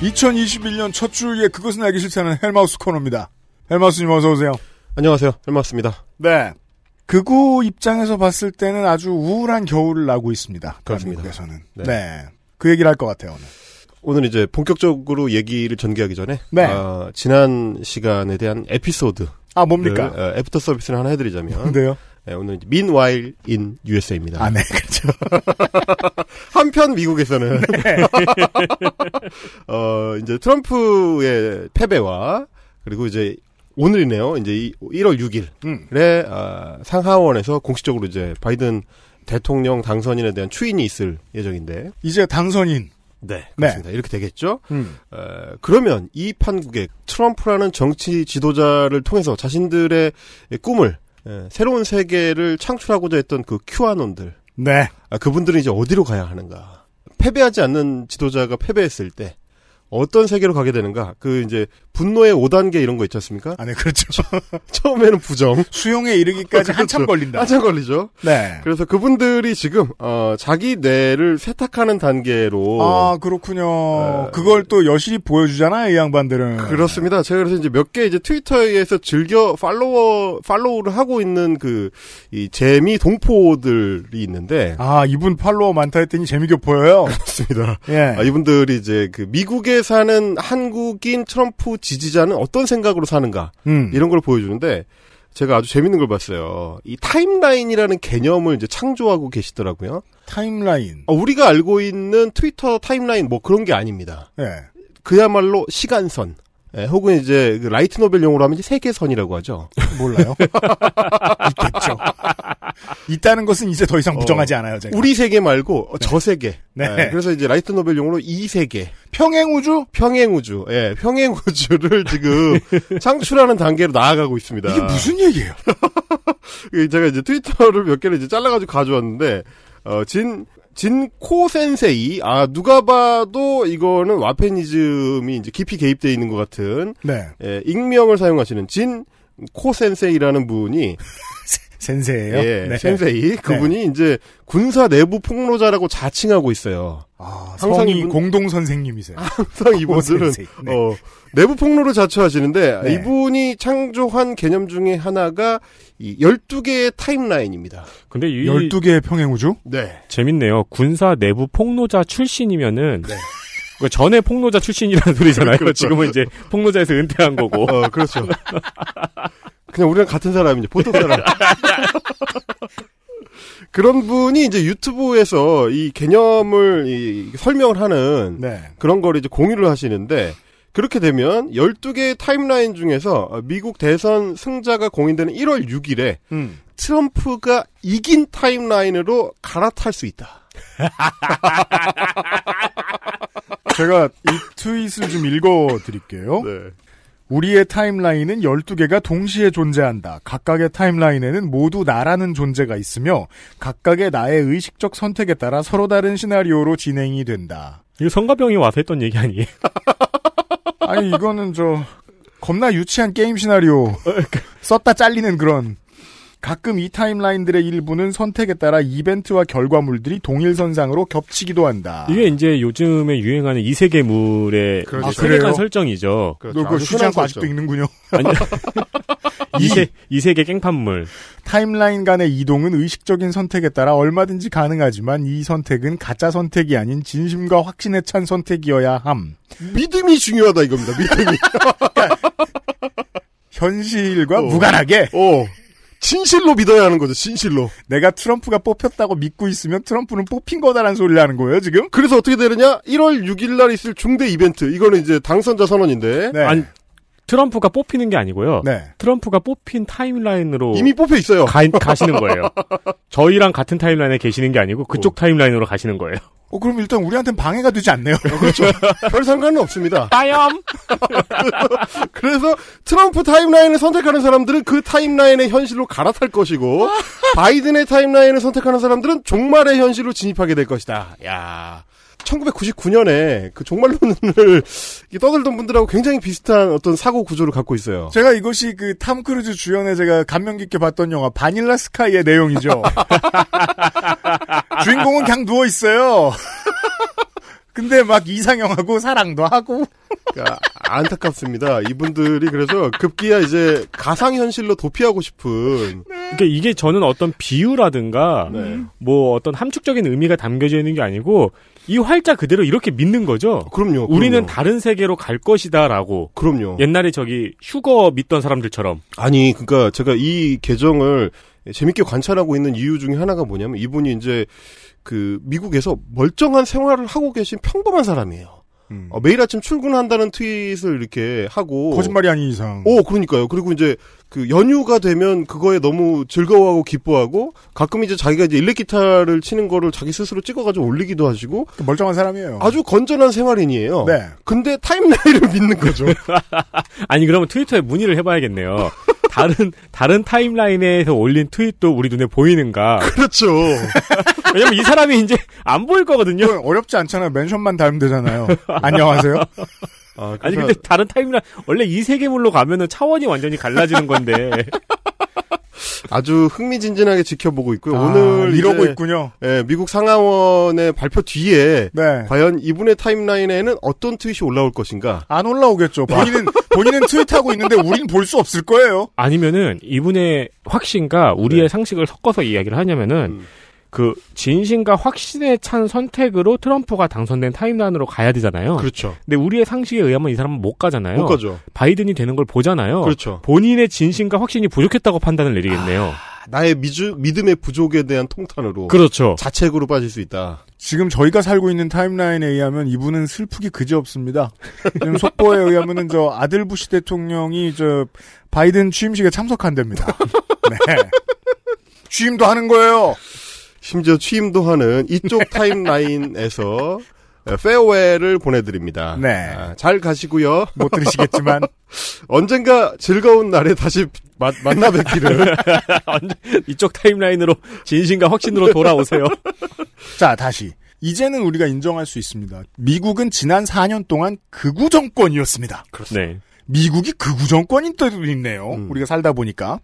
2021년 첫 주에 그것은 알기 싫다는 헬마우스 코너입니다. 헬마우스님 어서 오세요. 안녕하세요 헬마우스입니다 네. 극우 입장에서 봤을 때는 아주 우울한 겨울을 나고 있습니다. 그렇습니다. 대한민국에서는. 네. 네. 그 얘기를 할 것 같아요, 오늘. 오늘 이제 본격적으로 얘기를 전개하기 전에 네. 아, 지난 시간에 대한 에피소드 아, 뭡니까? 어, 애프터 서비스를 하나 해드리자면 *laughs* 근데요? 네, 오늘 Meanwhile in USA입니다. 아, 네, 그렇죠. *laughs* 한편 미국에서는 *laughs* 어 이제 트럼프의 패배와 그리고 이제 오늘이네요. 이제 이 1월 6일에 음. 아, 상하원에서 공식적으로 이제 바이든 대통령 당선인에 대한 추인이 있을 예정인데 이제 당선인. 네, 그렇습니다. 이렇게 되겠죠. 음. 어, 그러면 이 판국에 트럼프라는 정치 지도자를 통해서 자신들의 꿈을 예, 새로운 세계를 창출하고자 했던 그 큐아논들 네. 아, 그분들은 이제 어디로 가야 하는가? 패배하지 않는 지도자가 패배했을 때 어떤 세계로 가게 되는가? 그 이제 분노의 5단계 이런 거 있지 않습니까? 아, 네, 그렇죠. 처음에는 부정. 수용에 이르기까지 *laughs* 한참 그렇죠. 걸린다. 한참 걸리죠. 네. 그래서 그분들이 지금 어, 자기 뇌를 세탁하는 단계로 아, 그렇군요. 어, 그걸 또 여실히 보여주잖아요, 이 양반들은. 그렇습니다. 제가 그래서 이제 몇 개 이제 트위터에서 즐겨 follower follow를 하고 있는 그 이 재미 동포들이 있는데 아, 이분 팔로워 많다 했더니 재미 교포예요. *laughs* 그렇습니다. 예. 아, 이분들이 이제 그 미국에 사는 한국인 트럼프 지지자는 어떤 생각으로 사는가 음. 이런 걸 보여주는데 제가 아주 재밌는 걸 봤어요. 이 timeline이라는 개념을 이제 창조하고 계시더라고요. timeline. 어, 우리가 알고 있는 트위터 timeline 뭐 그런 게 아닙니다. 예. 그야말로 시간선. 예, 혹은 이제 그 light novel 용어로 하면 이제 세계선이라고 하죠. 몰라요. *laughs* 있겠죠. 있다는 것은 이제 더 이상 부정하지 않아요, 제가. 우리 세계 말고 어, 저 세계. 네. 예, 그래서 이제 light novel 용어로 이세계. 평행우주? 평행우주. 예, 평행우주를 *laughs* 지금 창출하는 단계로 나아가고 있습니다. 이게 무슨 얘기예요? 그 *laughs* 제가 이제 트위터를 몇 개를 이제 잘라가지고 가져왔는데, 어, 진, 진코 센세이, 아, 누가 봐도 이거는 와페니즘이 이제 깊이 개입되어 있는 것 같은, 네. 예, 익명을 사용하시는 진, 코 센세이라는 분이, *laughs* 센세예요. 예, 네. 센세이, 그분이 이제 군사 내부 폭로자라고 자칭하고 있어요. 아, 항상 이분- 공동 선생님이세요. *laughs* 항상 이분들은. 네. 어, 내부 폭로를 자처하시는데, 네. 이분이 창조한 개념 중에 하나가, 이 12개의 타임라인입니다. 근데 이 12개의 평행우주? 네. 재밌네요. 군사 내부 폭로자 출신이면은 그 전에 폭로자 출신이라는 소리잖아요. 그렇죠. 지금은 이제 폭로자에서 은퇴한 거고. 어, 그렇죠. 그냥 우리랑 같은 사람이죠. 보통 사람. *laughs* 그런 분이 이제 유튜브에서 이 개념을 이 설명을 하는 네. 그런 거를 이제 공유를 하시는데 그렇게 되면 12개의 타임라인 중에서 미국 대선 승자가 공인되는 1월 6일에 음. 트럼프가 이긴 타임라인으로 갈아탈 수 있다. *laughs* 제가 이 트윗을 좀 읽어 드릴게요. 네. 우리의 타임라인은 12개가 동시에 존재한다. 각각의 타임라인에는 모두 나라는 존재가 있으며 각각의 나의 의식적 선택에 따라 서로 다른 시나리오로 진행이 된다. 이거 성가병이 와서 했던 얘기 아니에요? *laughs* 아니 이거는 저 겁나 유치한 게임 시나리오 썼다 잘리는 그런 가끔 이 타임라인들의 일부는 선택에 따라 이벤트와 결과물들이 동일선상으로 겹치기도 한다. 이게 이제 요즘에 유행하는 이세계물의 그렇죠. 아, 아, 세계관? 설정이죠. 그렇죠. 너 그거 쉬지 흔한 않고 아직도 설정. 읽는군요. 이세 *laughs* 이세계 깽판물. 타임라인 간의 이동은 의식적인 선택에 따라 얼마든지 가능하지만 이 선택은 가짜 선택이 아닌 진심과 확신에 찬 선택이어야 함. 믿음이 중요하다 이겁니다. 믿음이. *laughs* 현실과 어. 무관하게 어. 진실로 믿어야 하는 거죠. 진실로. 내가 트럼프가 뽑혔다고 믿고 있으면 트럼프는 뽑힌 거다라는 소리를 하는 거예요, 지금? 그래서 어떻게 되느냐? 1월 6일 날 있을 중대 이벤트. 이거는 이제 당선자 선언인데. 네. 아니, 트럼프가 뽑히는 게 아니고요. 네. 트럼프가 뽑힌 타임라인으로 이미 뽑혀 있어요. 가, 가시는 거예요. *laughs* 저희랑 같은 타임라인에 계시는 게 아니고 그쪽 타임라인으로 가시는 거예요. 어, 그럼 일단 우리한테는 방해가 되지 않네요. 그렇죠. *laughs* 별 상관은 없습니다. 따염! *laughs* 그래서 트럼프 timeline을 선택하는 사람들은 그 timeline의 현실로 갈아탈 것이고 바이든의 timeline을 선택하는 사람들은 종말의 현실로 진입하게 될 것이다. 야. 1999년에 그 종말론을 떠들던 분들하고 굉장히 비슷한 어떤 사고 구조를 갖고 있어요. 제가 이것이 그 탐 크루즈 주연의 제가 감명 깊게 봤던 영화 바닐라 스카이의 내용이죠. *laughs* 주인공은 그냥 누워 있어요. *laughs* 근데 막 이상형하고 사랑도 하고. 그러니까 안타깝습니다. 이분들이 그래서 급기야 이제 가상현실로 도피하고 싶은. 그러니까 이게 저는 어떤 비유라든가 네. 뭐 어떤 함축적인 의미가 담겨져 있는 게 아니고 이 활자 그대로 이렇게 믿는 거죠. 그럼요. 우리는 그럼요. 다른 세계로 갈 것이다라고. 그럼요. 옛날에 저기 휴거 믿던 사람들처럼. 아니, 그러니까 제가 이 계정을 재밌게 관찰하고 있는 이유 중에 하나가 뭐냐면 이분이 이제 그 미국에서 멀쩡한 생활을 하고 계신 평범한 사람이에요. 어, 매일 아침 출근한다는 트윗을 이렇게 하고 거짓말이 아닌 이상. 오, 그러니까요. 그리고 이제 그 연휴가 되면 그거에 너무 즐거워하고 기뻐하고 가끔 이제 자기가 이제 일렉 기타를 치는 거를 자기 스스로 찍어가지고 올리기도 하시고 멀쩡한 사람이에요. 아주 건전한 생활인이에요. 네. 근데 타임라인을 믿는 거죠. *laughs* 아니 그러면 트위터에 문의를 해봐야겠네요. 다른 다른 타임라인에서 올린 트윗도 우리 눈에 보이는가? 그렇죠. 왜냐면 이 사람이 이제 안 보일 거거든요. 어렵지 않잖아요. mention만 달면 되잖아요. 안녕하세요. 아, 그래서- 근데 다른 timeline 원래 이 세계물로 가면은 차원이 완전히 갈라지는 건데. *laughs* 아주 흥미진진하게 지켜보고 있고요. 아, 오늘 이러고 이제, 있군요. 예, 미국 상하원의 발표 뒤에 네. 과연 이분의 timeline에는 어떤 트윗이 올라올 것인가? 안 올라오겠죠. 본인은 본인은 tweet하고 있는데 우린 볼 수 없을 거예요. 아니면은 이분의 확신과 우리의 네. 상식을 섞어서 이야기를 하냐면은 음. 그 진심과 확신에 찬 선택으로 트럼프가 당선된 타임라인으로 가야 되잖아요. 그렇죠. 근데 우리의 상식에 의하면 이 사람은 못 가잖아요. 못 가죠. 바이든이 되는 걸 보잖아요. 그렇죠. 본인의 진심과 확신이 부족했다고 판단을 내리겠네요. 나의 미주, 믿음의 부족에 대한 통탄으로 그렇죠. 자책으로 빠질 수 있다. 지금 저희가 살고 있는 타임라인에 의하면 이분은 슬프기 그지없습니다. 지금 속보에 의하면은 저 아들 부시 대통령이 저 바이든 취임식에 참석한답니다. 네. 취임도 하는 거예요. 심지어 취임도 하는 이쪽 *laughs* 타임라인에서 페어웨이를 보내드립니다. 네. 아, 잘 가시고요. 못 들으시겠지만 *laughs* 언젠가 즐거운 날에 다시 마- 만나 뵙기를. *laughs* 이쪽 타임라인으로 진심과 확신으로 돌아오세요. 자 다시 이제는 우리가 인정할 수 있습니다. 미국은 지난 4년 동안 극우 정권이었습니다. 네. 미국이 극우 정권인 때도 있네요. 음. 우리가 살다 보니까.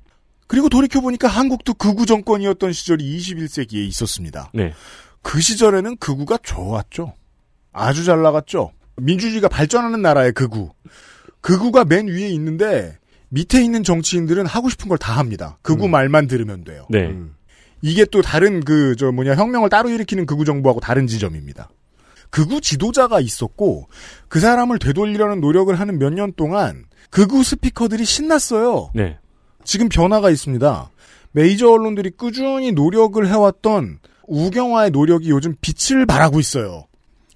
그리고 돌이켜보니까 한국도 극우 정권이었던 시절이 21세기에 있었습니다. 네. 그 시절에는 극우가 좋았죠. 아주 잘 나갔죠. 민주주의가 발전하는 나라의 극우. 극우가 맨 위에 있는데 밑에 있는 정치인들은 하고 싶은 걸 다 합니다. 극우 음. 말만 들으면 돼요. 네. 음. 이게 또 다른 그 저 뭐냐 혁명을 따로 일으키는 극우 정부하고 다른 지점입니다. 극우 지도자가 있었고 그 사람을 되돌리려는 노력을 하는 몇 년 동안 극우 스피커들이 신났어요. 네. 지금 변화가 있습니다. 메이저 언론들이 꾸준히 노력을 해왔던 우경화의 노력이 요즘 빛을 발하고 있어요.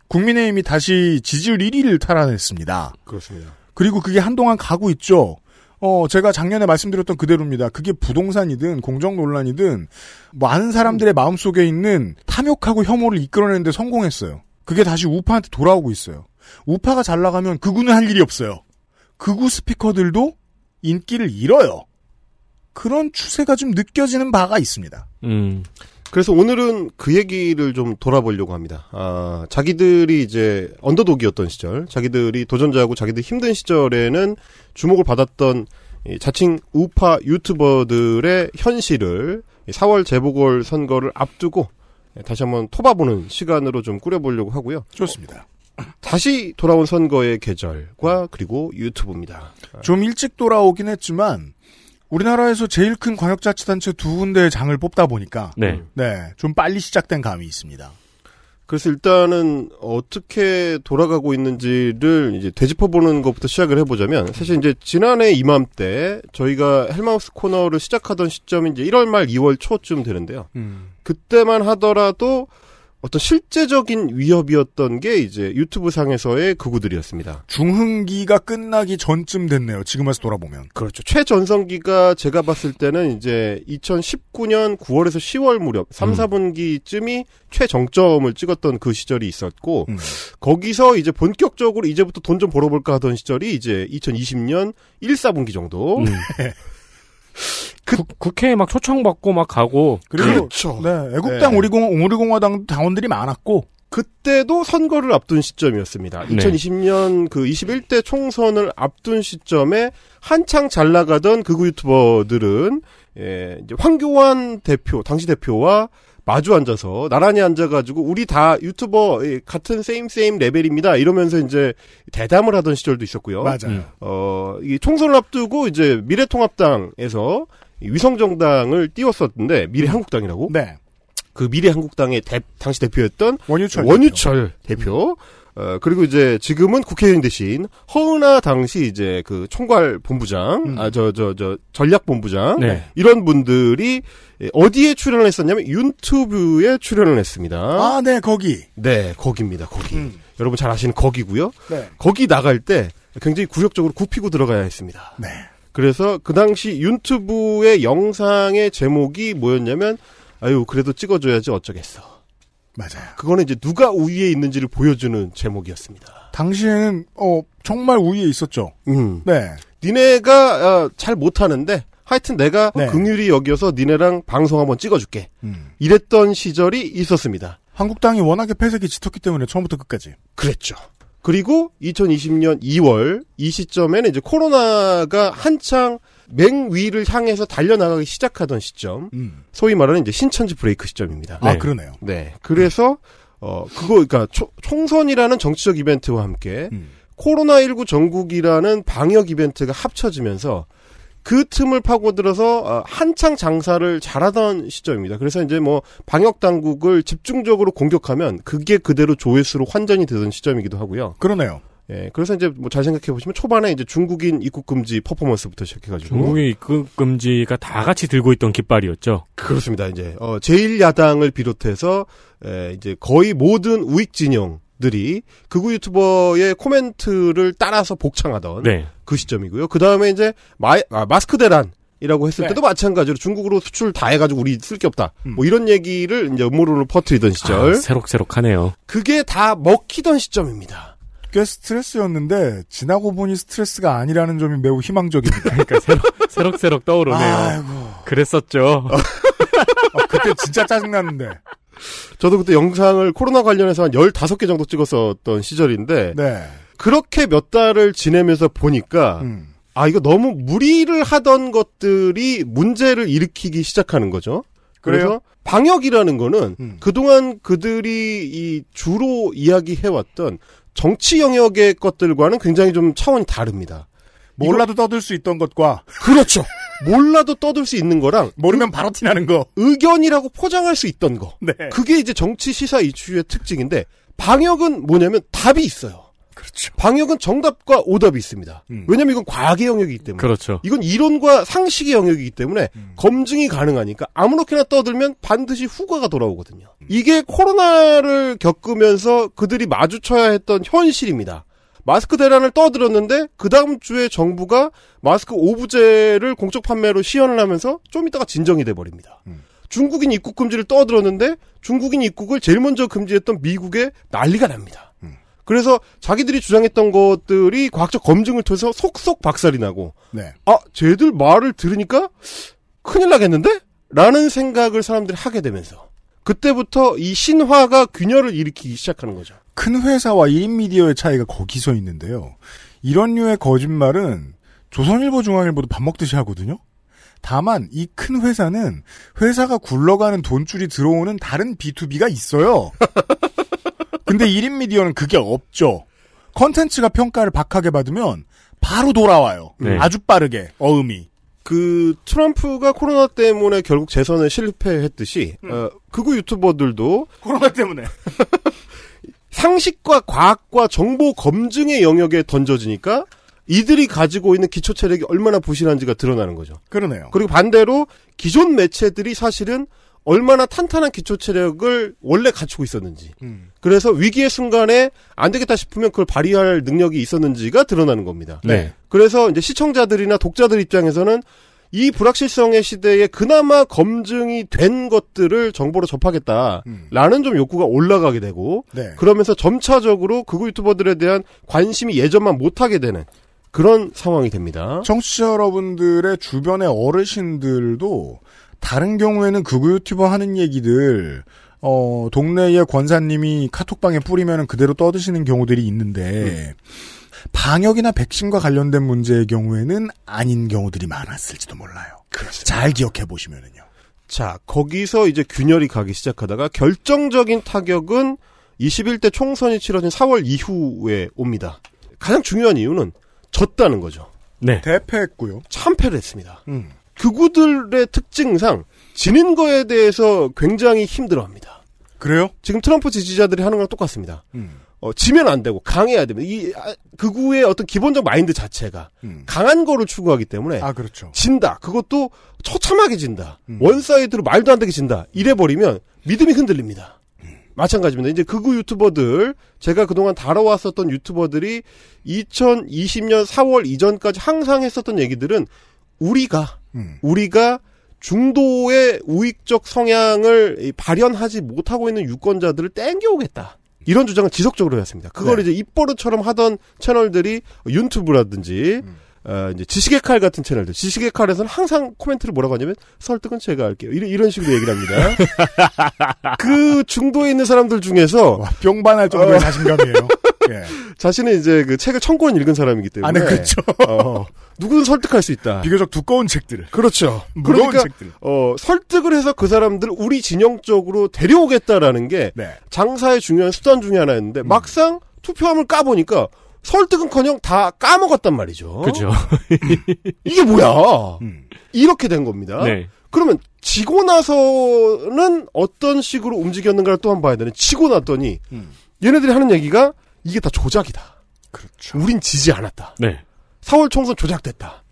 국민의힘이 다시 지지율 1위를 탈환했습니다. 그렇습니다. 그리고 그게 한동안 가고 있죠. 어, 제가 작년에 말씀드렸던 그대로입니다. 그게 부동산이든 공정 논란이든 많은 사람들의 마음속에 있는 탐욕하고 혐오를 이끌어내는데 성공했어요. 그게 다시 우파한테 돌아오고 있어요. 우파가 잘 나가면 극우는 할 일이 없어요. 극우 스피커들도 인기를 잃어요. 그런 추세가 좀 느껴지는 바가 있습니다. 음. 그래서 오늘은 그 얘기를 좀 돌아보려고 합니다. 아, 자기들이 이제 언더독이었던 시절, 자기들이 도전자하고 자기들 힘든 시절에는 주목을 받았던 이 자칭 우파 유튜버들의 현실을 4월 재보궐 선거를 앞두고 다시 한번 토바보는 시간으로 좀 꾸려보려고 하고요. 좋습니다. 다시 돌아온 선거의 계절과 그리고 유튜브입니다. 좀 일찍 돌아오긴 했지만 우리나라에서 제일 큰 광역자치단체 두 군데의 장을 뽑다 보니까 네. 네, 좀 빨리 시작된 감이 있습니다. 그래서 일단은 어떻게 돌아가고 있는지를 이제 되짚어보는 것부터 시작을 해보자면 사실 이제 지난해 이맘때 저희가 헬마우스 코너를 시작하던 시점이 이제 1월 말 2월 초쯤 되는데요. 음. 그때만 하더라도 어떤 실제적인 위협이었던 게 이제 유튜브 상에서의 극우들이었습니다. 중흥기가 끝나기 전쯤 됐네요. 지금 와서 돌아보면. 그렇죠. 최전성기가 제가 봤을 때는 이제 2019년 9월에서 10월 무렵 3, 음. 4분기쯤이 최정점을 찍었던 그 시절이 있었고 음. 거기서 이제 본격적으로 이제부터 돈 좀 벌어볼까 하던 시절이 이제 2020년 1, 4분기 정도. 음. *laughs* 국- 국회에 막 초청받고 막 가고 그리고 그렇죠. 네, 애국당 네. 우리공 우리공화당 당원들이 많았고 그때도 선거를 앞둔 시점이었습니다. 네. 2020년 그 21대 총선을 앞둔 시점에 한창 잘 나가던 극우 유튜버들은 예, 이제 황교안 대표, 당시 대표와 마주 앉아서 나란히 앉아가지고 우리 다 유튜버 예, 같은 세임 세임 레벨입니다. 이러면서 이제 대담을 하던 시절도 있었고요. 맞아요. 음. 어, 이 총선을 앞두고 이제 미래통합당에서 이 위성정당을 띄웠었는데 미래한국당이라고 네. 그 미래한국당의 대- 당시 대표였던 원유철. 원유철 대표. 어, 그리고 이제 지금은 국회의원 대신 허은하 당시 이제 그 총괄 본부장, 음. 아, 저, 저, 저, 전략 본부장. 네. 이런 분들이 예, 어디에 출연을 했었냐면 유튜브에 출연을 했습니다. 아, 네, 거기. 네, 거기입니다, 거기. 음. 여러분 잘 아시는 거기고요. 네. 거기 나갈 때 굉장히 구역적으로 굽히고 들어가야 했습니다. 네. 그래서 그 당시 유튜브의 영상의 제목이 뭐였냐면 아유 그래도 찍어줘야지 어쩌겠어. 맞아요. 그거는 이제 누가 우위에 있는지를 보여주는 제목이었습니다. 당시에는 어 정말 우위에 있었죠. 음. 네. 니네가 어, 잘 못하는데 하여튼 내가 네. 긍휼히 여겨서 니네랑 방송 한번 찍어줄게. 음. 이랬던 시절이 있었습니다. 한국당이 워낙에 폐색이 짙었기 때문에 처음부터 끝까지. 그랬죠. 그리고 2020년 2월 이 시점에는 이제 코로나가 한창 맹 위를 향해서 달려나가기 시작하던 시점, 음. 소위 말하는 이제 신천지 브레이크 시점입니다. 아 네. 그러네요. 네. 그래서 어 그거 그러니까 초- 총선이라는 정치적 이벤트와 함께 음. 코로나19 전국이라는 방역 이벤트가 합쳐지면서 그 틈을 파고들어서 어, 한창 장사를 잘하던 시점입니다. 그래서 이제 뭐 방역 당국을 집중적으로 공격하면 그게 그대로 조회수로 환전이 되던 시점이기도 하고요. 그러네요. 예, 그래서 이제 뭐 잘 생각해 보시면 초반에 이제 중국인 입국 금지 퍼포먼스부터 시작해가지고 중국의 입국 금지가 다 같이 들고 있던 깃발이었죠. 그렇습니다. 이제 어 제1야당을 비롯해서 에, 이제 거의 모든 우익 진영 들이 극우 유튜버의 코멘트를 따라서 복창하던 네. 그 시점이고요. 그 다음에 이제 마, 아, 마스크 대란 이라고 했을 네. 때도 마찬가지로 중국으로 수출 다 해가지고 우리 쓸 게 없다. 음. 뭐 이런 얘기를 이제 음모론을 퍼뜨리던 시절. 아, 새록새록하네요. 그게 다 먹히던 시점입니다. 꽤 스트레스였는데 지나고 보니 스트레스가 아니라는 점이 매우 희망적입니다. 그러니까 새록, 새록새록 떠오르네요. 아이고. 그랬었죠. 아, 그때 진짜 짜증났는데. 저도 그때 영상을 코로나 관련해서 한 15개 정도 찍었었던 시절인데 네. 그렇게 몇 달을 지내면서 보니까 음. 아 이거 너무 무리를 하던 것들이 문제를 일으키기 시작하는 거죠. 그래서 그래요? 방역이라는 거는 음. 그동안 그들이 이 주로 이야기해왔던 정치 영역의 것들과는 굉장히 좀 차원이 다릅니다. 몰라도 떠들 수 있던 것과 그렇죠. *laughs* 몰라도 떠들 수 있는 거랑 모르면 바로 티나는 거. 의견이라고 포장할 수 있던 거. 네. 그게 이제 정치 시사 이슈의 특징인데 방역은 뭐냐면 답이 있어요. 그렇죠. 방역은 정답과 오답이 있습니다. 음. 왜냐면 이건 과학의 영역이기 때문에. 그렇죠. 이건 이론과 상식의 영역이기 때문에 음. 검증이 가능하니까 아무렇게나 떠들면 반드시 후과가 돌아오거든요. 이게 코로나를 겪으면서 그들이 마주쳐야 했던 현실입니다. 마스크 대란을 떠들었는데 그 다음 주에 정부가 마스크 오부제를 공적 판매로 시연을 하면서 좀 이따가 진정이 돼 버립니다. 음. 중국인 입국 금지를 떠들었는데 중국인 입국을 제일 먼저 금지했던 미국에 난리가 납니다. 음. 그래서 자기들이 주장했던 것들이 과학적 검증을 통해서 속속 박살이 나고 네. 아, 쟤들 말을 들으니까 큰일 나겠는데? 라는 생각을 사람들이 하게 되면서 그때부터 이 신화가 균열을 일으키기 시작하는 거죠. 큰 회사와 1인 미디어의 차이가 거기서 있는데요. 이런 류의 거짓말은 조선일보 중앙일보도 밥 먹듯이 하거든요. 다만 이 큰 회사는 회사가 굴러가는 돈줄이 들어오는 다른 B2B가 있어요. *laughs* 근데 1인 미디어는 그게 없죠. 컨텐츠가 평가를 박하게 받으면 바로 돌아와요. 네. 아주 빠르게 어음이. 그 트럼프가 코로나 때문에 결국 재선에 실패했듯이 어, 극우 유튜버들도 코로나 때문에. *laughs* 상식과 과학과 정보 검증의 영역에 던져지니까 이들이 가지고 있는 기초 체력이 얼마나 부실한지가 드러나는 거죠. 그러네요. 그리고 반대로 기존 매체들이 사실은 얼마나 탄탄한 기초 체력을 원래 갖추고 있었는지. 음. 그래서 위기의 순간에 안 되겠다 싶으면 그걸 발휘할 능력이 있었는지가 드러나는 겁니다. 네. 그래서 이제 시청자들이나 독자들 입장에서는 이 불확실성의 시대에 그나마 검증이 된 것들을 정보로 접하겠다라는 좀 욕구가 올라가게 되고 네. 그러면서 점차적으로 극우 유튜버들에 대한 관심이 예전만 못하게 되는 그런 상황이 됩니다. 청취자 여러분들의 주변의 어르신들도 다른 경우에는 극우 유튜버 하는 얘기들 어 동네의 권사님이 카톡방에 뿌리면 그대로 떠드시는 경우들이 있는데 방역이나 백신과 관련된 문제의 경우에는 아닌 경우들이 많았을지도 몰라요. 잘 기억해 보시면은요. 자, 거기서 이제 균열이 가기 시작하다가 결정적인 타격은 21대 총선이 치러진 4월 이후에 옵니다. 가장 중요한 이유는 졌다는 거죠. 네. 대패했고요. 참패를 했습니다. 음. 극우들의 특징상 지는 거에 대해서 굉장히 힘들어합니다. 그래요? 지금 트럼프 지지자들이 하는 거랑 똑같습니다. 음. 어, 지면 안 되고 강해야 됩니다. 이 아, 극우의 어떤 기본적 마인드 자체가 음. 강한 거를 추구하기 때문에 아 그렇죠. 진다. 그것도 처참하게 진다. one side로 말도 안 되게 진다. 이래 버리면 믿음이 흔들립니다. 마찬가지입니다. 이제 극우 유튜버들, 제가 그동안 다뤄왔었던 유튜버들이 2020년 4월 이전까지 항상 했었던 얘기들은 우리가, 음. 우리가 중도의 우익적 성향을 이 발현하지 못하고 있는 유권자들을 땡겨오겠다. 이런 주장을 지속적으로 해왔습니다. 그걸 네. 이제 입버릇처럼 하던 채널들이 유튜브라든지 어, 이제 지식의 칼 같은 채널들. 지식의 칼에서는 항상 코멘트를 뭐라고 하냐면 설득은 제가 할게요. 이런, 이런 식으로 얘기를 합니다. *laughs* 그 중도에 있는 사람들 중에서 뿅반할 정도의 어. 자신감이에요. 예. *laughs* 자신은 이제 그 책을 천 권 읽은 사람이기 때문에 아, 네, 그렇죠. 어, 누구든 설득할 수 있다. 비교적 두꺼운 책들을. 그렇죠. 무거운 그러니까 책들. 어, 설득을 해서 그 사람들 을 우리 진영 쪽으로 데려오겠다라는 게 네. 장사의 중요한 수단 중에 하나였는데 막상 투표함을 까보니까 설득은커녕 다 까먹었단 말이죠. 그죠. *laughs* 이게 뭐야? 음. 이렇게 된 겁니다. 네. 그러면 지고 나서는 어떤 식으로 움직였는가를 또 한번 봐야 되네. 치고 났더니 음. 얘네들이 하는 얘기가 이게 다 조작이다. 그렇죠. 우린 지지 않았다. 네. 4월 총선 조작됐다.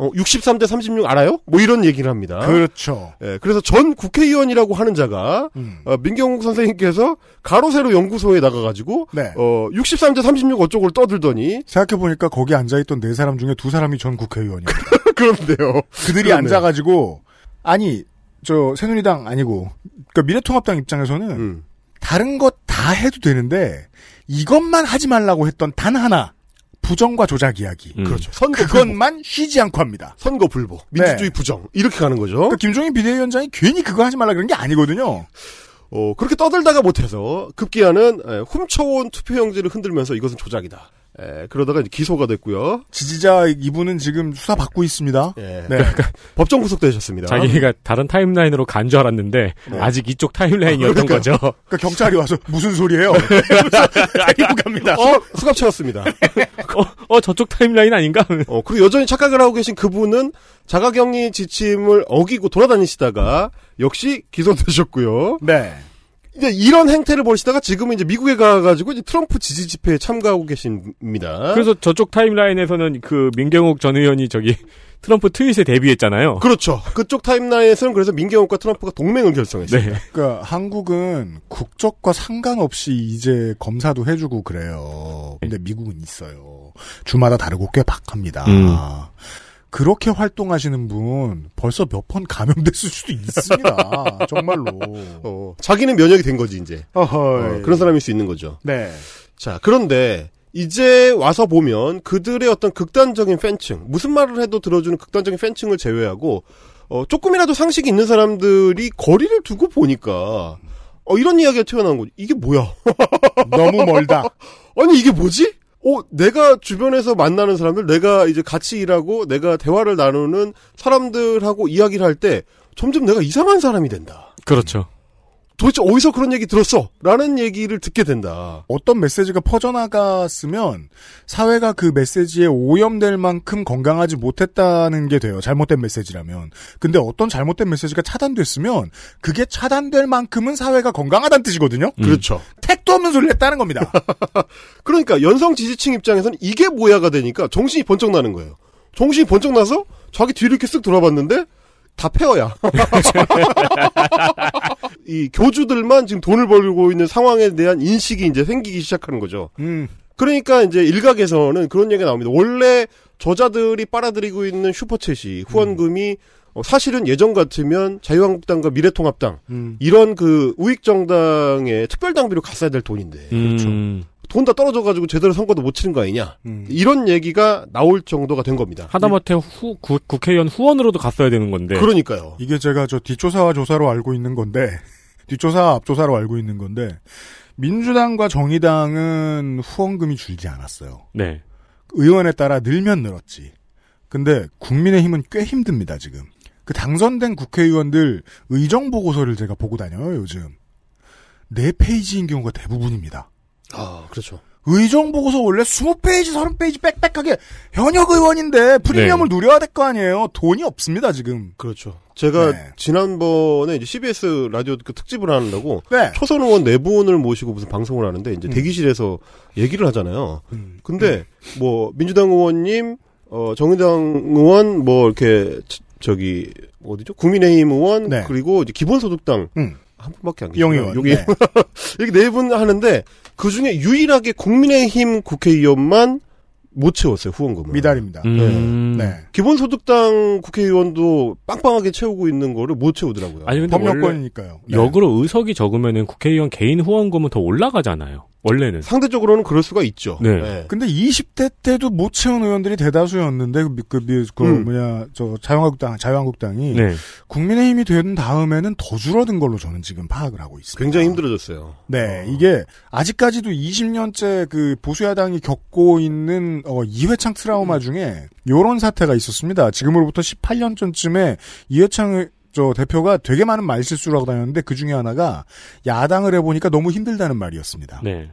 어, 63대 36 알아요? 뭐 이런 얘기를 합니다. 그렇죠. 예, 그래서 전 국회의원이라고 하는 자가 음. 어, 민경욱 선생님께서 가로세로 연구소에 나가가지고 네. 어, 63대 36 어쪽을 떠들더니 생각해 보니까 거기 앉아 있던 네 사람 중에 두 사람이 전 국회의원이에요. *laughs* 그런데요. 그들이 그러네요. 앉아가지고, 아니, 저, 새누리당 아니고, 그니까 미래통합당 입장에서는 음. 다른 것 다 해도 되는데, 이것만 하지 말라고 했던 단 하나, 부정과 조작 이야기. 음. 그렇죠. 선거 불복. 그것만 쉬지 않고 합니다. 선거 불복, 민주주의 부정 이렇게 가는 거죠. 그러니까 김종인 비대위원장이 괜히 그거 하지 말라 그런 게 아니거든요. 어, 그렇게 떠들다가 못해서 급기야는 에, 훔쳐온 투표용지를 흔들면서 이것은 조작이다. 에, 그러다가 이제 기소가 됐고요. 지지자 이분은 지금 수사 받고 있습니다. 예. 네. 법정 구속되셨습니다. 자기가 다른 타임라인으로 간 줄 알았는데 아직 이쪽 타임라인이었던 그러니까. 거죠. 그러니까 경찰이 와서 무슨 소리예요? *laughs* 데리고 갑니다. 어, 수갑 채웠습니다. 어, 어, 저쪽 타임라인 아닌가? 어, 그리고 여전히 착각을 하고 계신 그분은 자가격리 지침을 어기고 돌아다니시다가 역시 기소되셨고요. 네. 이제 이런 행태를 보시다가 지금은 이제 미국에 가가지고 이제 트럼프 지지 집회에 참가하고 계십니다. 그래서 저쪽 타임라인에서는 그 민경욱 전 의원이 저기 *laughs* 트럼프 트윗에 데뷔했잖아요. 그렇죠. 그쪽 타임라인에서는 그래서 민경욱과 트럼프가 동맹을 결성했어요. 네. 그러니까 한국은 국적과 상관없이 이제 검사도 해주고 그래요. 근데 미국은 있어요. 주마다 다르고 꽤 박합니다. 음. 그렇게 활동하시는 분 벌써 몇 번 감염됐을 수도 있습니다. *laughs* 정말로. 어, 자기는 면역이 된 거지 이제. 어, 그런 사람일 수 있는 거죠. 네. 자, 그런데 이제 와서 보면 그들의 어떤 극단적인 팬층, 무슨 말을 해도 들어주는 극단적인 팬층을 제외하고 어, 조금이라도 상식이 있는 사람들이 거리를 두고 보니까 어, 이런 이야기가 튀어나온 거죠. 이게 뭐야? 너무 멀다. *laughs* 아니 이게 뭐지? 어, 내가 주변에서 만나는 사람들, 내가 이제 같이 일하고 내가 대화를 나누는 사람들하고 이야기를 할 때 점점 내가 이상한 사람이 된다. 그렇죠. 도대체 어디서 그런 얘기 들었어? 라는 얘기를 듣게 된다. 어떤 메시지가 퍼져나갔으면 사회가 그 메시지에 오염될 만큼 건강하지 못했다는 게 돼요. 잘못된 메시지라면. 근데 어떤 잘못된 메시지가 차단됐으면 그게 차단될 만큼은 사회가 건강하다는 뜻이거든요. 음. 그렇죠. 택도 없는 소리를 했다는 겁니다. *laughs* 그러니까 연성 지지층 입장에서는 이게 뭐야가 되니까 정신이 번쩍 나는 거예요. 정신이 번쩍 나서 자기 뒤를 이렇게 쓱 돌아봤는데 다 폐허야. *laughs* 이 교주들만 지금 돈을 벌고 있는 상황에 대한 인식이 이제 생기기 시작하는 거죠. 음. 그러니까 이제 일각에서는 그런 얘기가 나옵니다. 원래 저자들이 빨아들이고 있는 슈퍼챗이 후원금이 어, 사실은 예전 같으면 자유한국당과 미래통합당 음. 이런 그 우익 정당의 특별 당비로 갔어야 될 돈인데 음. 돈다 떨어져 가지고 제대로 선거도 못 치는 거 아니냐 음. 이런 얘기가 나올 정도가 된 겁니다. 하다못해 후, 구- 국회의원 후원으로도 갔어야 되는 건데. 그러니까요. 이게 제가 저 뒷조사와 조사로 알고 있는 건데 *laughs* 뒷조사와 앞조사로 알고 있는 건데 민주당과 정의당은 후원금이 줄지 않았어요. 네. 의원에 따라 늘면 늘었지. 근데 국민의힘은 꽤 힘듭니다 지금. 그 당선된 국회의원들 의정 보고서를 제가 보고 다녀요 요즘. 네 페이지인 경우가 대부분입니다. 아 그렇죠. 의정 보고서 원래 20페이지, 30페이지 빽빽하게 현역 의원인데 프리미엄을 누려야 될 거 아니에요. 돈이 없습니다 지금. 그렇죠. 제가 네. 지난번에 이제 CBS 라디오 그 특집을 하려고 네. 초선 의원 네 분을 모시고 무슨 방송을 하는데 이제 음. 대기실에서 얘기를 하잖아요. 음. 근데 뭐 민주당 의원님, 어 정의당 의원 뭐 이렇게 저- 저기 어디죠? 국민의힘 의원 네. 그리고 이제 기본소득당 음. 한 분밖에 안 이영 계세요. 의원. 여기 네. *laughs* 이렇게 네분 하는데 그 중에 유일하게 국민의힘 국회의원만 못 채웠어요 후원금을. 미달입니다. 음. 네. 기본소득당 국회의원도 빵빵하게 채우고 있는 거를 못 채우더라고요. 아니 근데 원래 법령권이니까요. 네. 역으로 의석이 적으면은 국회의원 개인 후원금은 더 올라가잖아요. 원래는. 상대적으로는 그럴 수가 있죠. 네. 근데 20대 때도 못 채운 의원들이 대다수였는데 그, 미- 그, 미- 그 음. 뭐냐 저 자유한국당 자유한국당이 네. 국민의힘이 된 다음에는 더 줄어든 걸로 저는 지금 파악을 하고 있습니다. 굉장히 힘들어졌어요. 네, 이게 아직까지도 20년째 그 보수야당이 겪고 있는 어, 이회창 트라우마 중에 요런 사태가 있었습니다. 지금으로부터 18년 전쯤에 이회창 저 대표가 되게 많은 말실수를 하고 다녔는데 그 중에 하나가 야당을 해보니까 너무 힘들다는 말이었습니다. 네.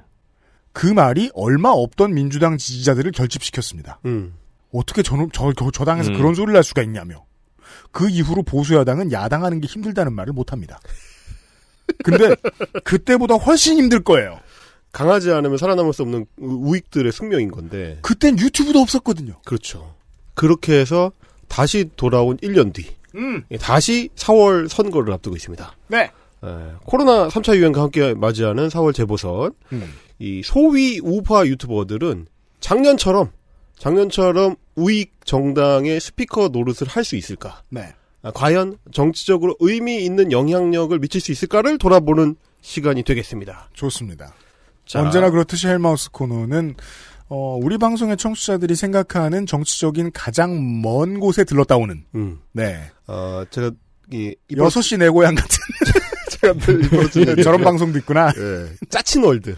그 말이 얼마 없던 민주당 지지자들을 결집시켰습니다. 음. 어떻게 저, 저, 저, 저 당에서 음. 그런 소리를 할 수가 있냐며. 그 이후로 보수야당은 야당하는 게 힘들다는 말을 못합니다. 근데 그때보다 훨씬 힘들 거예요. 강하지 않으면 살아남을 수 없는 우- 우익들의 숙명인 건데. 그땐 유튜브도 없었거든요. 그렇죠. 그렇게 해서 다시 돌아온 1년 뒤. 음. 예, 다시 4월 선거를 앞두고 있습니다. 네. 에, 코로나 3차 유행과 함께 맞이하는 4월 재보선. 음. 이 소위 우파 유튜버들은 작년처럼 작년처럼 우익 정당의 스피커 노릇을 할 수 있을까? 네. 아, 과연 정치적으로 의미 있는 영향력을 미칠 수 있을까를 돌아보는 시간이 되겠습니다. 좋습니다. 자, 언제나 그렇듯이 헬마우스 코너는 어, 우리 방송의 청취자들이 생각하는 정치적인 가장 먼 곳에 들렀다 오는 음, 네. 어, 제가 이 이번 여섯 시내 고향 같은 *laughs* 제가 얘기죠. *laughs* 저런 방송도 있구나. 예, 짜친 world.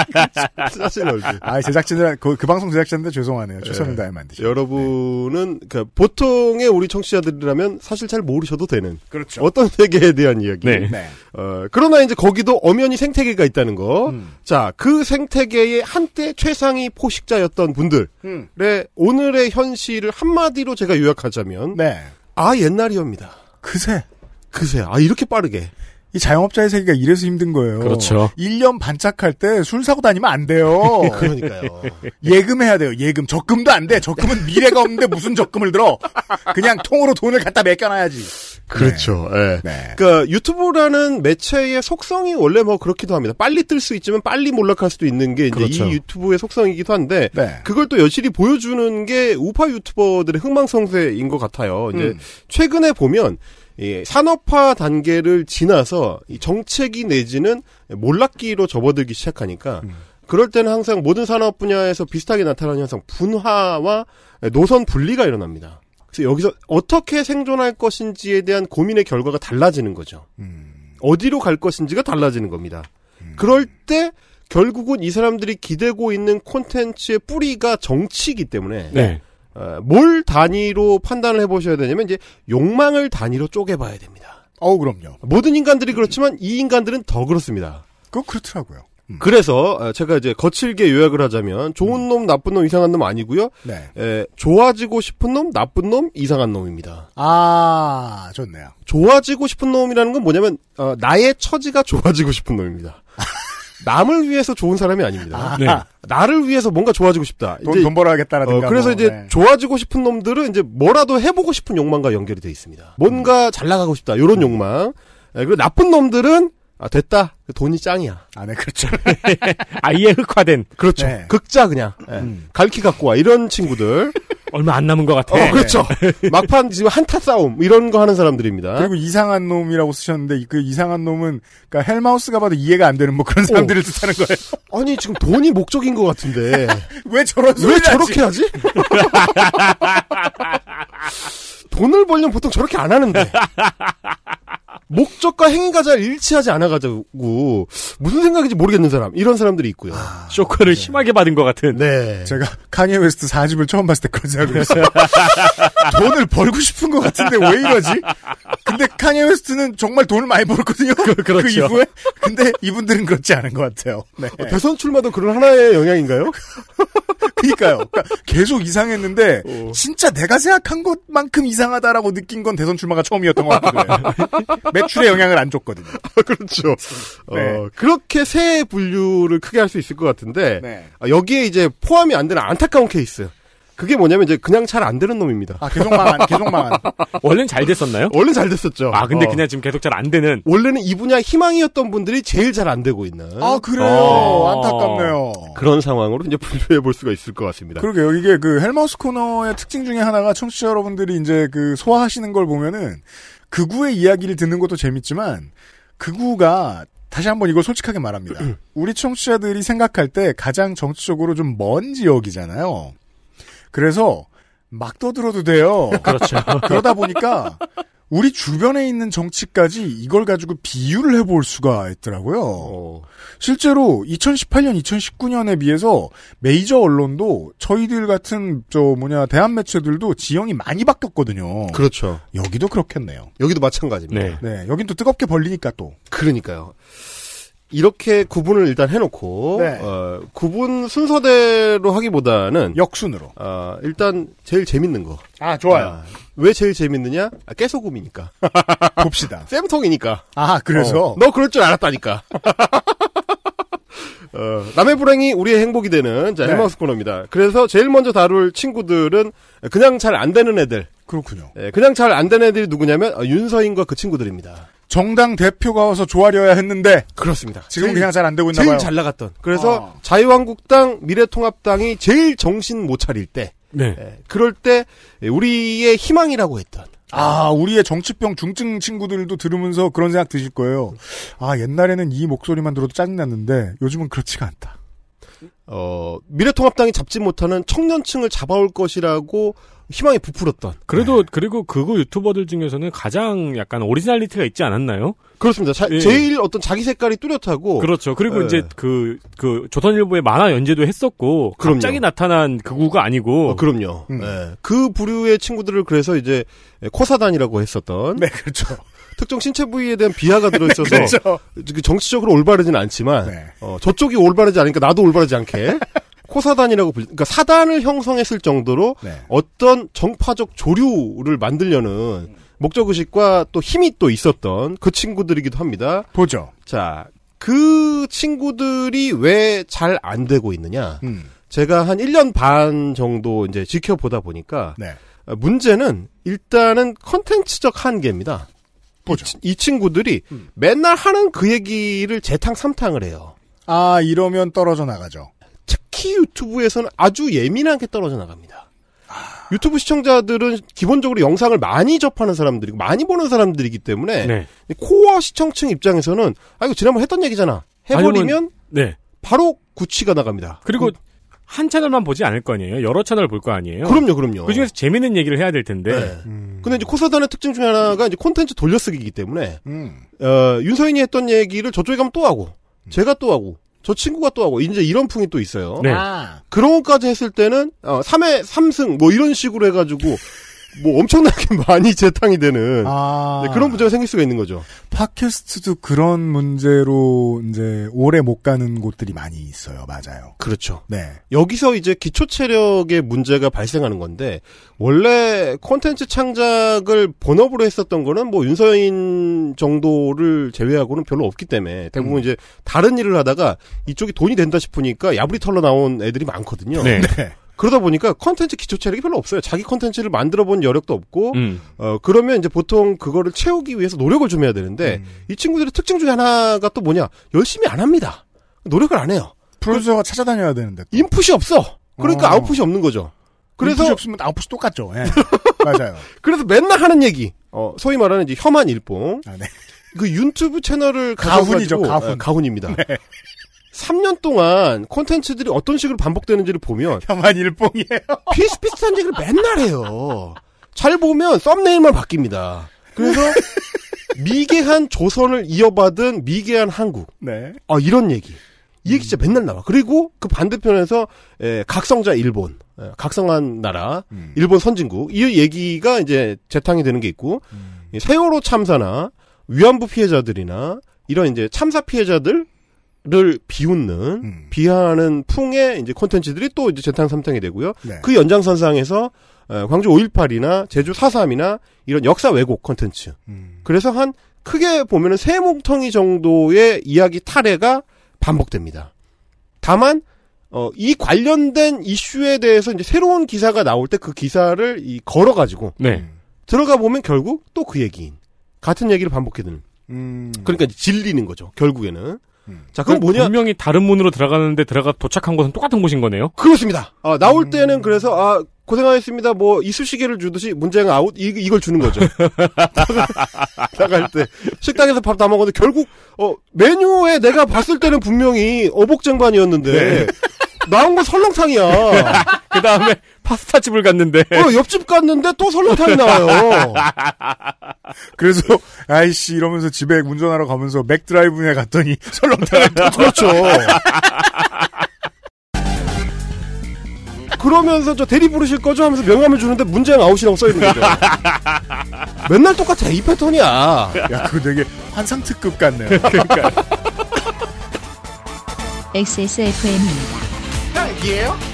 *laughs* 짜친 world. 아, 제작진들 그, 그 방송 제작자인데 죄송하네요. 최선을 예. 다해 만드시. 여러분은 그 보통의 우리 청취자들이라면 사실 잘 모르셔도 되는 그렇죠. 어떤 세계에 대한 이야기. 네. 네. 어, 그러나 이제 거기도 엄연히 생태계가 있다는 거. 음. 자, 그 생태계의 한때 최상위 포식자였던 분들의 음. 오늘의 현실을 한마디로 제가 요약하자면 네. 아 옛날이여입니다. 그새 그새. 아 이렇게 빠르게 이 자영업자의 세계가 이래서 힘든 거예요. 그렇죠. 1년 반짝할 때 술 사고 다니면 안 돼요. *laughs* 그러니까요. 예금해야 돼요. 예금. 적금도 안 돼. 적금은 미래가 없는데 무슨 적금을 들어. 그냥 통으로 돈을 갖다 맡겨놔야지. 그렇죠. 예. 네. 그러니까 유튜브라는 매체의 속성이 원래 뭐 그렇기도 합니다. 빨리 뜰 수 있지만 빨리 몰락할 수도 있는 게 이제 그렇죠. 이 유튜브의 속성이기도 한데 네. 그걸 또 여실히 보여주는 게 우파 유튜버들의 흥망성쇠인 것 같아요. 이제 음. 최근에 보면 이 산업화 단계를 지나서 이 정책이 내지는 몰락기로 접어들기 시작하니까 음. 그럴 때는 항상 모든 산업 분야에서 비슷하게 나타나는 현상 분화와 노선 분리가 일어납니다. 그래서 여기서 어떻게 생존할 것인지에 대한 고민의 결과가 달라지는 거죠. 음. 어디로 갈 것인지가 달라지는 겁니다. 그럴 때 결국은 이 사람들이 기대고 있는 콘텐츠의 뿌리가 정치이기 때문에 네. 어, 뭘 단위로 판단을 해보셔야 되냐면 이제 욕망을 단위로 쪼개봐야 됩니다. 어우, 그럼요. 모든 인간들이 그렇지만 이 인간들은 더 그렇습니다. 그거 그렇더라고요. 음. 그래서 어, 제가 이제 거칠게 요약을 하자면 좋은 놈, 나쁜 놈, 이상한 놈 아니고요. 네. 에, 좋아지고 싶은 놈, 나쁜 놈, 이상한 놈입니다. 아, 좋네요. 좋아지고 싶은 놈이라는 건 뭐냐면 어, 나의 처지가 좋아지고 싶은 놈입니다. 남을 위해서 좋은 사람이 아닙니다. 네. 나를 위해서 뭔가 좋아지고 싶다. 돈, 돈 벌어야겠다라든가. 어, 그래서 뭐, 이제 네. 좋아지고 싶은 놈들은 이제 뭐라도 해보고 싶은 욕망과 연결이 돼 있습니다. 뭔가 잘 나가고 싶다. 이런 욕망. 예, 그리고 나쁜 놈들은 아 됐다. 돈이 짱이야. 아, 네, 그렇죠. *laughs* 아예 흑화된 그렇죠. 네. 극자 그냥. 예. 음. 갈키 갖고 와 이런 친구들. *laughs* 얼마 안 남은 것 같아. 어, 그렇죠. *laughs* 막판 지금 한타 싸움 이런 거 하는 사람들입니다. 그리고 이상한 놈이라고 쓰셨는데 이- 그 이상한 놈은 그러니까 헬마우스가 봐도 이해가 안 되는 뭐 그런 사람들을 뜻하는 거예요. 아니 지금 돈이 목적인 것 같은데 왜 저런 왜 저렇게 하지? 돈을 벌려면 보통 저렇게 안 하는데 목적과 행위가 잘 일치하지 않아가지고 무슨 생각인지 모르겠는 사람 이런 사람들이 있고요. 쇼크를 심하게 받은 것 같은. 네. 제가 카니에 웨스트 4집을 처음 봤을 때 그런 생각을 *laughs* 했어요. 돈을 벌고 싶은 것 같은데 왜 이러지? 근데 카니에 웨스트는 정말 돈을 많이 벌었거든요. 그, 그렇죠. 이후에. 근데 이분들은 그렇지 않은 것 같아요. 네. 어, 대선 출마도 그런 하나의 영향인가요? *laughs* 그니까요. 그러니까 계속 이상했는데 어. 진짜 내가 생각한 것만큼 이상하다라고 느낀 건 대선 출마가 처음이었던 것 같아요. 매출에 영향을 안 줬거든요. *laughs* 그렇죠. 네. 어, 그렇게 세 분류를 크게 할 수 있을 것 같은데 네. 아, 여기에 이제 포함이 안 되는 안타까운 케이스. 그게 뭐냐면 이제 그냥 잘 안 되는 놈입니다. 아 계속 망한, 계속 망한. *laughs* 원래는 잘 됐었나요? 원래 잘 됐었죠. 아, 근데 어. 그냥 지금 계속 잘 안 되는. 원래는 이 분야 희망이었던 분들이 제일 잘 안 되고 있는 아 그래요. 어. 안타깝네요. 그런 상황으로 이제 분류해 볼 수가 있을 것 같습니다. 그러게요. 이게 그 헬마우스 코너의 특징 중에 하나가 청취자 여러분들이 이제 그 소화하시는 걸 보면은 극우의 이야기를 듣는 것도 재밌지만 극우가 다시 한번 이걸 솔직하게 말합니다. 우리 청취자들이 생각할 때 가장 정치적으로 좀 먼 지역이잖아요. 그래서 막 떠들어도 돼요. 그렇죠. *laughs* 그러다 보니까 우리 주변에 있는 정치까지 이걸 가지고 비유를 해볼 수가 있더라고요. 어, 실제로 2018년, 2019년에 비해서 메이저 언론도 저희들 같은 저 뭐냐 대한 매체들도 지형이 많이 바뀌었거든요. 그렇죠. 여기도 그렇겠네요. 여기도 마찬가지입니다. 네. 네, 여긴 또 뜨겁게 벌리니까 또. 그러니까요. 이렇게 구분을 일단 해놓고 네. 어, 구분 순서대로 하기보다는 역순으로. 어, 일단 제일 재밌는 거. 아 좋아요. 아, 왜 제일 재밌느냐? 아, 깨소금이니까. *laughs* 봅시다. 쌤통이니까. 아 그래서 어, 너 그럴 줄 알았다니까. *laughs* 어, 남의 불행이 우리의 행복이 되는 자, 네. 헬마우스 코너입니다. 그래서 제일 먼저 다룰 친구들은 그냥 잘 안 되는 애들. 그렇군요. 예, 그냥 잘 안 되는 애들이 누구냐면 어, 윤서인과 그 친구들입니다. 정당 대표가 와서 조아려야 했는데 그렇습니다. 지금 제일- 그냥 잘 안 되고 있나 제일 봐요. 잘 나갔던. 그래서 어. 자유한국당, 미래통합당이 제일 정신 못 차릴 때, 네. 예, 그럴 때 우리의 희망이라고 했던. 아, 우리의 정치병 중증 친구들도 들으면서 그런 생각 드실 거예요. 아, 옛날에는 이 목소리만 들어도 짜증났는데 요즘은 그렇지가 않다. 어, 미래통합당이 잡지 못하는 청년층을 잡아올 것이라고 희망에 부풀었던. 그래도 그리고 그거 유튜버들 중에서는 가장 약간 originality가 있지 않았나요? 그렇습니다. 자- 예. 제일 어떤 자기 색깔이 뚜렷하고. 그렇죠. 그리고 예. 이제 그, 그, 조선일보의 만화 연재도 했었고, 그럼요. 갑자기 나타난 그 구가 아니고, 어, 그럼요. 음. 예. 그 부류의 친구들을 그래서 이제 코사단이라고 했었던 네, 그렇죠. *laughs* 특정 신체 부위에 대한 비하가 들어있어서 *laughs* 그렇죠. 그 정치적으로 올바르지는 않지만 네. 어, 저쪽이 올바르지 않으니까 나도 올바르지 않게 코사단이라고 불, 그러니까 사단을 형성했을 정도로 네. 어떤 정파적 조류를 만들려는 목적 의식과 또 힘이 또 있었던 그 친구들이기도 합니다. 보죠. 자, 그 친구들이 왜 잘 안 되고 있느냐? 음. 제가 한 1년 반 정도 이제 지켜보다 보니까 네. 어, 문제는 일단은 컨텐츠적 한계입니다. 보죠. 이, 이 친구들이 음. 맨날 하는 그 얘기를 재탕 삼탕을 해요. 아, 이러면 떨어져 나가죠. 특히 유튜브에서는 아주 예민하게 떨어져 나갑니다. 아. 유튜브 시청자들은 기본적으로 영상을 많이 접하는 사람들이고 많이 보는 사람들이기 때문에 네. 코어 시청층 입장에서는 아 이거 지난번 했던 얘기잖아 해버리면 네. 바로 구치가 나갑니다. 그리고 한 채널만 보지 않을 거 아니에요? 여러 채널 볼 거 아니에요? 그럼요, 그럼요. 그 중에서 재밌는 얘기를 해야 될 텐데, 네. 음. 근데 이제 코사단의 특징 중에 하나가 이제 콘텐츠 돌려쓰기이기 때문에 음. 어, 윤서인이 했던 얘기를 저쪽에 가면 또 하고 제가 또 하고 저 친구가 또 하고 이제 이런 풍이 또 있어요. 네. 아. 그런 것까지 했을 때는 어 3회 3승 뭐 이런 식으로 해가지고 뭐 엄청나게 *laughs* 많이 재탕이 되는 아. 네, 그런 문제가 생길 수가 있는 거죠. 팟캐스트도 그런 문제로 이제 오래 못 가는 곳들이 많이 있어요. 맞아요. 그렇죠. 네. 여기서 이제 기초 체력의 문제가 발생하는 건데 원래 콘텐츠 창작을 본업으로 했었던 거는 뭐 윤서인 정도를 제외하고는 별로 없기 때문에 대부분 이제 다른 일을 하다가 이쪽이 돈이 된다 싶으니까 야부리 털러 나온 애들이 많거든요. 네. 그러다 보니까 컨텐츠 기초 체력이 별로 없어요. 자기 컨텐츠를 만들어 본 여력도 없고 음. 어 그러면 이제 보통 그거를 채우기 위해서 노력을 좀 해야 되는데 음. 이 친구들의 특징 중에 하나가 또 뭐냐 열심히 안 합니다. 노력을 안 해요. 프로듀서가 찾아다녀야 되는데. 또. input이 없어. 그러니까 어. output이 없는 거죠. 그래서 input이 없으면 output이 똑같죠. 예. *laughs* 맞아요. 그래서 맨날 하는 얘기. 어 소위 말하는 이제 혐한 일뽕. 아, 네. 그 유튜브 채널을 가훈이죠, 가훈. 네. 아, 가훈입니다. 3년 동안 콘텐츠들이 어떤 식으로 반복되는지를 보면 혐한 일봉이에요. 비슷비슷한 얘기를 맨날 해요. 잘 보면 썸네일만 바뀝니다. 그래서 미개한 조선을 이어받은 미개한 한국. 네. 아 이런 얘기. 이 얘기 진짜 맨날 나와. 그리고 그 반대편에서 에, 각성자 일본, 에, 각성한 나라, 음. 일본 선진국 이 얘기가 이제 재탕이 되는 게 있고 이 세월호 참사나 위안부 피해자들이나 이런 이제 참사 피해자들 을 비웃는 음. 비하하는 풍의 이제 콘텐츠들이 또 이제 재탕 삼탕이 되고요. 네. 그 연장선상에서 어, 광주 5.18이나 제주 4.3이나 이런 역사 왜곡 콘텐츠. 음. 그래서 한 크게 보면은 세 뭉텅이 정도의 이야기 탈해가 반복됩니다. 다만 어, 이 관련된 이슈에 대해서 이제 새로운 기사가 나올 때 그 기사를 이 걸어 가지고 네. 들어가 보면 결국 또 그 얘기인 같은 얘기를 반복해 드는. 음. 그러니까 이제 질리는 거죠. 결국에는. 음. 자, 그건 뭐냐? 분명히 다른 문으로 들어가는데 들어가 도착한 곳은 똑같은 곳인 거네요. 그렇습니다. 아, 나올 때는 그래서 아 고생하셨습니다. 뭐 이쑤시개를 주듯이 문제가 아웃 이, 이걸 주는 거죠. *laughs* 나갈 때 식당에서 밥 다 먹었는데 결국 어 메뉴에 내가 봤을 때는 분명히 어복쟁반이었는데 나온 건 설렁탕이야. *laughs* 그 다음에 파스타 집을 갔는데. 어, 옆집 갔는데 또 설렁탕이 나와요. *laughs* 그래서 아이씨 이러면서 집에 운전하러 가면서 맥드라이브에 갔더니 *laughs* 설렁탕을 또 그렇죠. 그러면서 저 대리 부르실 거죠 하면서 명함을 주는데 문제는 아웃이라고 써 있는 거죠. 맨날 똑같아. 이 패턴이야. 야, 그거 되게 환상 특급 같네요. 그러니까 *laughs* XSFM입니다. 딸기예요?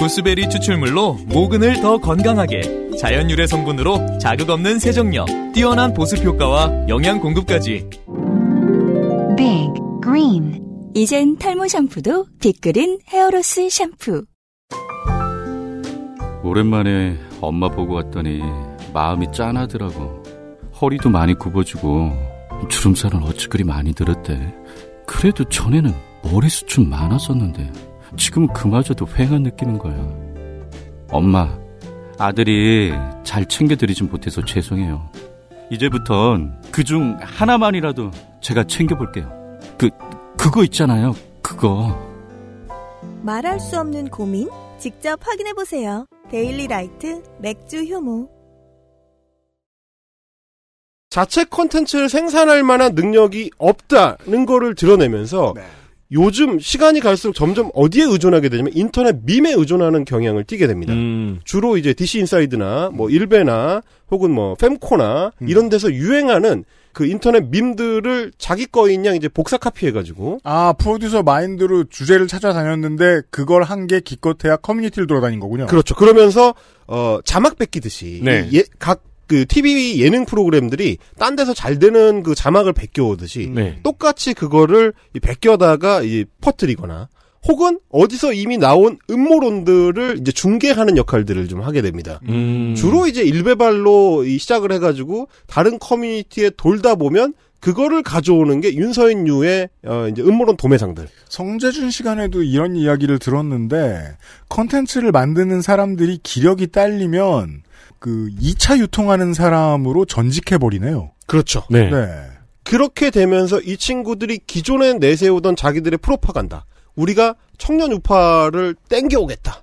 구스베리 추출물로 모근을 더 건강하게 자연 유래 성분으로 자극 없는 세정력, 뛰어난 보습 효과와 영양 공급까지. Big Green 이젠 탈모 샴푸도 빅그린 헤어로스 샴푸 오랜만에 엄마 보고 왔더니 마음이 짠하더라고. 허리도 많이 굽어지고 주름살은 어찌 그리 많이 들었대. 그래도 전에는 머리숱은 많았었는데 지금은 그마저도 휑한 느낌인 거야. 엄마, 아들이 잘 챙겨드리진 못해서 죄송해요. 이제부턴 그중 하나만이라도 제가 챙겨볼게요. 그, 그거 있잖아요. 그거. 말할 수 없는 고민? 직접 확인해보세요. 데일리 라이트 맥주 효모. 자체 콘텐츠를 생산할 만한 능력이 없다는 거를 드러내면서 네. 요즘 시간이 갈수록 점점 어디에 의존하게 되냐면 인터넷 밈에 의존하는 경향을 띠게 됩니다. 음. 주로 이제 DC 인사이드나 뭐 일베나 혹은 뭐 펨코나 이런 데서 유행하는 그 인터넷 밈들을 자기 거인 양 이제 복사 카피해가지고 아, 프로듀서 마인드로 주제를 찾아다녔는데 그걸 한 게 기껏해야 커뮤니티를 돌아다닌 거군요. 그렇죠. 그러면서 어 자막 뺏기듯이 네. 예, 각 그 TV 예능 프로그램들이 딴 데서 잘 되는 그 자막을 베껴오듯이 네. 똑같이 그거를 이 베껴다가 이 퍼뜨리거나 혹은 어디서 이미 나온 음모론들을 이제 중계하는 역할들을 좀 하게 됩니다. 음. 주로 이제 일베발로 이 시작을 해가지고 다른 커뮤니티에 돌다 보면 그거를 가져오는 게 윤서인류의 어, 이제 음모론 도매상들. 성재준 시간에도 이런 이야기를 들었는데 컨텐츠를 만드는 사람들이 기력이 딸리면 그 2차 유통하는 사람으로 전직해 버리네요. 그렇죠. 네. 그렇게 되면서 이 친구들이 기존에 내세우던 자기들의 프로파간다. 우리가 청년 우파를 땡겨오겠다.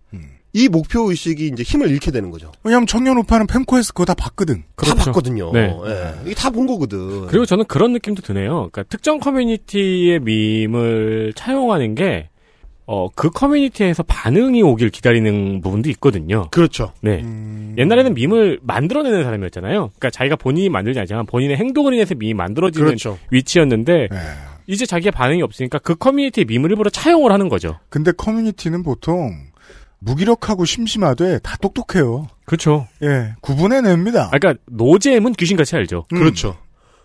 이 목표 의식이 이제 힘을 잃게 되는 거죠. 왜냐하면 청년 우파는 팸코에서 그거 다 봤거든. 다 봤거든요. 네. 예. 이게 다 본 거거든. 그리고 저는 그런 느낌도 드네요. 그러니까 특정 커뮤니티의 밈을 차용하는 게, 어, 그 커뮤니티에서 반응이 오길 기다리는 부분도 있거든요. 그렇죠. 네. 옛날에는 밈을 만들어내는 사람이었잖아요. 그러니까 자기가 본인이 만들지 않지만 본인의 행동을 인해서 밈이 만들어지는 그렇죠. 위치였는데, 네. 이제 자기의 반응이 없으니까 그 커뮤니티의 밈을 일부러 차용을 하는 거죠. 근데 커뮤니티는 보통 무기력하고 심심하되 다 똑똑해요. 그렇죠. 예, 구분해냅니다. 아, 그러니까 노잼은 귀신같이 알죠. 그렇죠.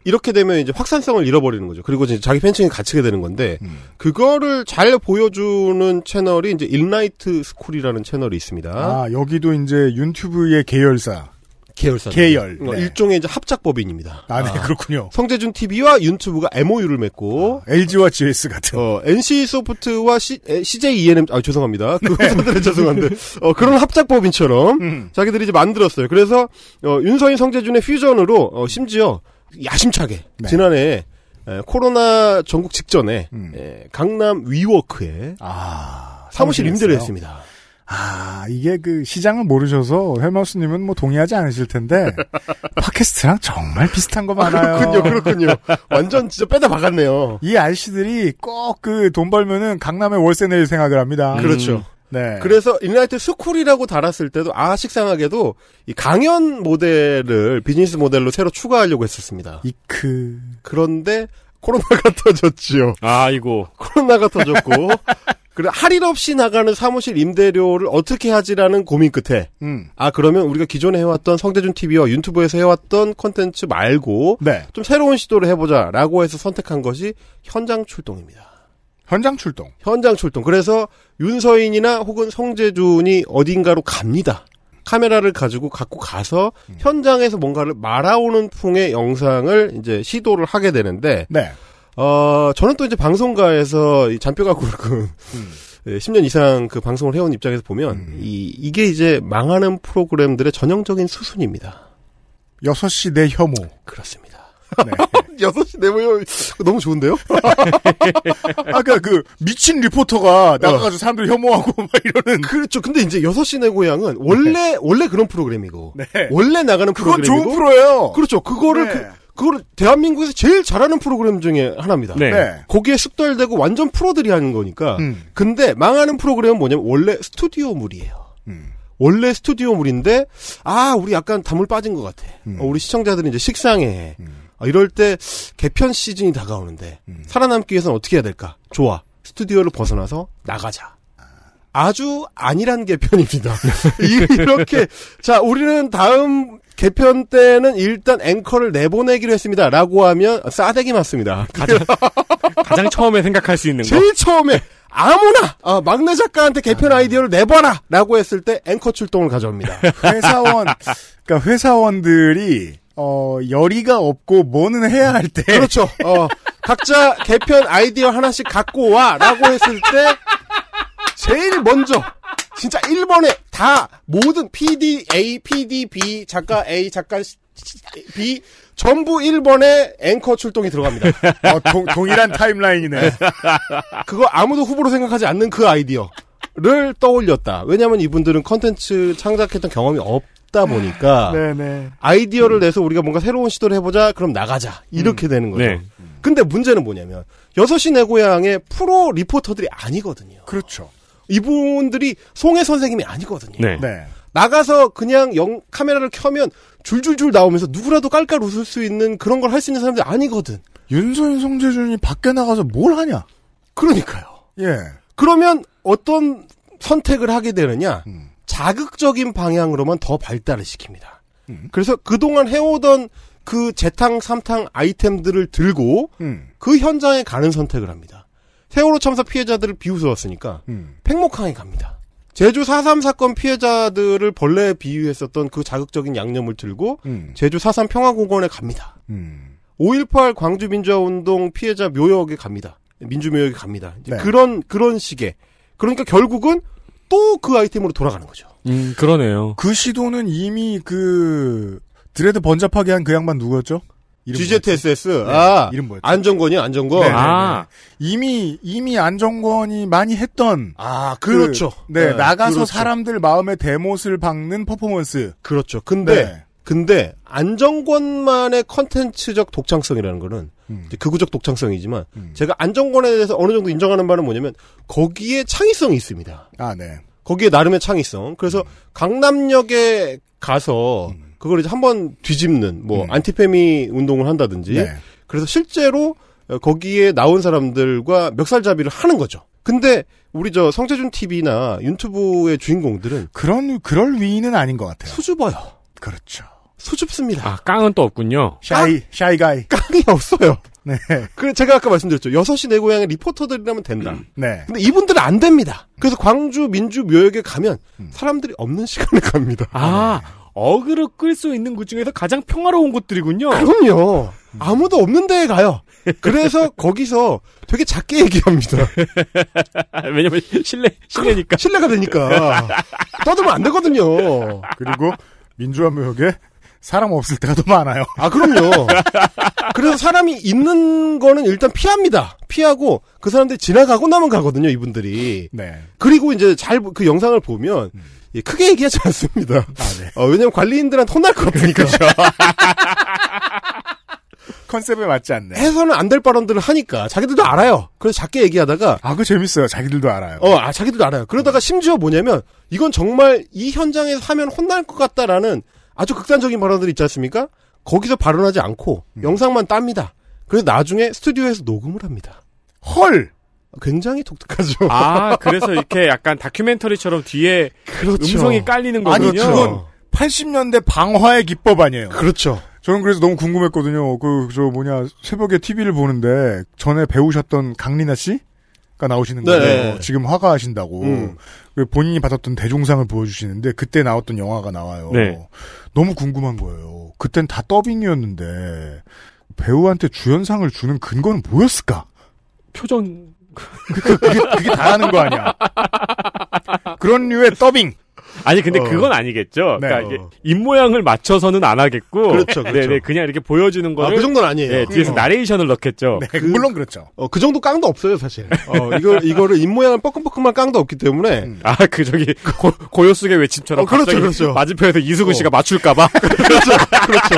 이렇게 되면 이제 확산성을 잃어버리는 거죠. 그리고 이제 자기 팬층이 갇히게 되는 건데 그거를 잘 보여주는 채널이 이제 인라이트 스쿨이라는 채널이 있습니다. 아, 여기도 이제 윾튜브의 계열사. 계열사. 계열. 어, 네. 일종의 이제 합작법인입니다. 아, 네, 그렇군요. 성제준 TV와 윾튜브가 MOU를 맺고 LG와 GS 같은. 어, NC 소프트와 CJ ENM 아 죄송합니다. 네. 그분들은 죄송한데 어, 그런 합작법인처럼 음. 자기들이 이제 만들었어요. 그래서 어, 윤서인 성재준의 퓨전으로 어, 심지어 야심차게 네. 지난해 에, 코로나 전국 직전에 음. 에, 강남 위워크에 아, 사무실 임대를? 했습니다. 아, 이게 그 시장을 모르셔서 헬마우스님은 뭐 동의하지 않으실 텐데 *laughs* 팟캐스트랑 정말 비슷한 거 많아요. 그렇군요, 그렇군요. 완전 진짜 빼다 박았네요. 이 아저씨들이 꼭 그 돈 벌면은 강남에 월세 낼 생각을 합니다. 그렇죠. 네. 그래서 인라이트 스쿨이라고 달았을 때도 아 식상하게도 이 강연 모델을 비즈니스 모델로 새로 추가하려고 했었습니다. 이크. 그런데 코로나가 *laughs* 터졌지요. 아이고. 코로나가 터졌고 *laughs* 그래 할일 없이 나가는 사무실 임대료를 어떻게 하지라는 고민 끝에 음. 아 그러면 우리가 기존에 해왔던 성제준 TV와 윾튜브에서 해왔던 콘텐츠 말고 네. 좀 새로운 시도를 해보자라고 해서 선택한 것이 현장 출동입니다. 현장 출동. 현장 출동. 그래서 윤서인이나 혹은 성재준이 어딘가로 갑니다. 카메라를 가지고 갖고 가서 현장에서 뭔가를 말아오는 풍의 영상을 이제 시도를 하게 되는데, 네. 어, 저는 또 이제 방송가에서 이 잔뼈가 굵은, 예, 10년 이상 그 방송을 해온 입장에서 보면, 이, 이게 이제 망하는 프로그램들의 전형적인 수순입니다. 6시 내 혐오. 그렇습니다. *laughs* 네. 6시 내모여 너무 좋은데요? *laughs* 아까 그 미친 리포터가 나가가지고 사람들 혐오하고 막 이러는. 그렇죠. 근데 이제 6시 내 고향은 원래, 원래 그런 프로그램이고, 네. 원래 나가는 그건 프로그램이고, 좋은 프로예요. 그렇죠. 그거를 네. 그, 그거를 대한민국에서 제일 잘하는 프로그램 중에 하나입니다. 네. 네. 거기에 숙달되고 완전 프로들이 하는 거니까. 음. 근데 망하는 프로그램은 뭐냐면 원래 스튜디오물이에요. 음. 원래 스튜디오물인데 아 우리 약간 담을 빠진 것 같아. 음. 어, 우리 시청자들이 이제 식상해. 음. 어, 이럴 때 개편 시즌이 다가오는데 음. 살아남기 위해서는 어떻게 해야 될까? 좋아. 스튜디오를 벗어나서 나가자. 아주 안일한 개편입니다. *laughs* 이- 이렇게 자 우리는 다음 개편 때는 일단 앵커를 내보내기로 했습니다. 라고 하면 싸대기 맞습니다. 가장, *laughs* 가장 처음에 생각할 수 있는 거. 제일 처음에 아무나 아, 막내 작가한테 개편 아이디어를 내봐라 라고 했을 때 앵커 출동을 가져옵니다. *laughs* 회사원, 그러니까 회사원들이 어 열의가 없고 뭐는 해야 할 때. 그렇죠. *laughs* 어, 각자 개편 아이디어 하나씩 갖고 와 라고 했을 때 제일 먼저 진짜 1번에 다 모든 PD A, PD B, 작가 A, 작가 B 전부 1번에 앵커 출동이 들어갑니다. *laughs* 어, 동, 동일한 타임라인이네. *laughs* 그거 아무도 후보로 생각하지 않는 그 아이디어 를 떠올렸다. 왜냐하면 이분들은 컨텐츠 창작했던 경험이 없 다 보니까 네네. *laughs* 아이디어를 내서 우리가 뭔가 새로운 시도를 해보자. 그럼 나가자. 이렇게 되는 거죠. 네. 근데 문제는 뭐냐면 6시 내 고향의 프로 리포터들이 아니거든요. 그렇죠. 이분들이 송혜 선생님이 아니거든요. 네. 네. 나가서 그냥 영 카메라를 켜면 줄줄줄 나오면서 누구라도 깔깔 웃을 수 있는 그런 걸 할 수 있는 사람들이 아니거든. 윤소인 성재준이 밖에 나가서 뭘 하냐? 그러니까요. 예. 그러면 어떤 선택을 하게 되느냐? 음. 자극적인 방향으로만 더 발달을 시킵니다. 음. 그래서 그동안 해오던 그 재탕, 삼탕 아이템들을 들고 음. 그 현장에 가는 선택을 합니다. 세월호 참사 피해자들을 비웃어왔으니까 음. 팽목항에 갑니다. 제주 4.3 사건 피해자들을 벌레에 비유했었던 그 자극적인 양념을 들고 음. 제주 4.3 평화공원에 갑니다. 음. 5.18 광주 민주화 운동 피해자 묘역에 갑니다. 민주묘역에 갑니다. 네. 그런 그런 식의 그러니까 결국은 또 그 아이템으로 돌아가는 거죠. 음, 그러네요. 그 시도는 이미 그 드레드 번잡하게 한 그 양반 누구였죠? GZSS? 네, 아 이름 뭐였죠? 안정권이 안정권. 네, 네, 아. 네. 이미 이미 안정권이 많이 했던 아 그렇죠. 그, 네, 나가서 그렇죠. 사람들 마음에 대못을 박는 퍼포먼스. 그렇죠. 근데 네. 근데 안정권만의 컨텐츠적 독창성이라는 거는 음. 극우적 독창성이지만 음. 제가 안정권에 대해서 어느 정도 인정하는 바는 뭐냐면 거기에 창의성이 있습니다. 아, 네. 거기에 나름의 창의성. 그래서 강남역에 가서 그걸 이제 한번 뒤집는 뭐 음. 안티페미 운동을 한다든지 네. 그래서 실제로 어, 거기에 나온 사람들과 멱살잡이를 하는 거죠. 근데 우리 저 성재준 TV나 유튜브의 주인공들은 그런 그럴 위인은 아닌 것 같아요. 수줍어요. 그렇죠. 수줍습니다. 아, 깡은 또 없군요. 샤이 샤이 가이. 깡이 없어요. 네. 그 제가 아까 말씀드렸죠. 6시 내 고향의 리포터들이라면 된다. 네. 근데 이분들은 안 됩니다. 그래서 광주 민주 묘역에 가면 사람들이 없는 시간에 *laughs* 갑니다. 아, 어그로 끌 수 있는 곳 중에서 가장 평화로운 곳들이군요. 그럼요. 아무도 없는 데에 가요. 그래서 *laughs* 거기서 되게 작게 얘기합니다. *laughs* 왜냐면 실내 실내니까. 신뢰가 되니까. 떠들면 안 되거든요. 그리고 민주화 묘역에 사람 없을 때가 더 많아요. 아, 그럼요. 그래서 사람이 있는 거는 일단 피합니다. 피하고 그 사람들이 지나가고 나면 가거든요, 이분들이. 네. 그리고 이제 잘 그 영상을 보면 예, 크게 얘기하지 않습니다. 아, 네. 어, 왜냐면 관리인들한테 혼날 것 같으니까. *laughs* 컨셉에 맞지 않네. 해서는 안 될 발언들을 하니까 자기들도 알아요. 그래서 작게 얘기하다가 아, 그 재밌어요. 자기들도 알아요. 어, 아, 자기들도 알아요. 그러다가 심지어 뭐냐면 이건 정말 이 현장에서 하면 혼날 것 같다라는 아주 극단적인 발언들이 있지 않습니까? 거기서 발언하지 않고 영상만 땁니다. 그래서 나중에 스튜디오에서 녹음을 합니다. 헐! 굉장히 독특하죠. 아, *laughs* 그래서 이렇게 약간 다큐멘터리처럼 뒤에 그렇죠. 음성이 깔리는 아니, 거군요. 그건 80년대 방화의 기법 아니에요. 그렇죠. 저는 그래서 너무 궁금했거든요. 그, 저 뭐냐, 새벽에 TV를 보는데, 전에 배우셨던 강리나 씨 가 나오시는 네. 거예요. 지금 화가하신다고. 음. 그 본인이 받았던 대종상을 보여주시는데, 그때 나왔던 영화가 나와요. 네. 너무 궁금한 거예요. 그땐 다 더빙이었는데, 배우한테 주연상을 주는 근거는 뭐였을까? 표정 그, 그게, 그게 다라는 거 아니야. 그런 류의 더빙. 아니 근데 어. 그건 아니겠죠. 네. 그러니까 이게 입 모양을 맞춰서는 안 하겠고, 그렇죠, 그렇죠. 네네 그냥 이렇게 보여주는 아, 거를 그 정도는 아니에요. 네, 뒤에서 어. 나레이션을 넣겠죠. 네, 물론 그렇죠. 어, 그 정도 깡도 없어요, 사실. 어, 이거, 이거를 입 모양을 뻐끔뻐끔한 깡도 없기 때문에. 음. 아그 저기 고요 속의 외침처럼 어, 그렇죠, 그렇죠. 맞은편에서 이수근 어. 씨가 맞출까봐 *laughs* 그렇죠, 그렇죠.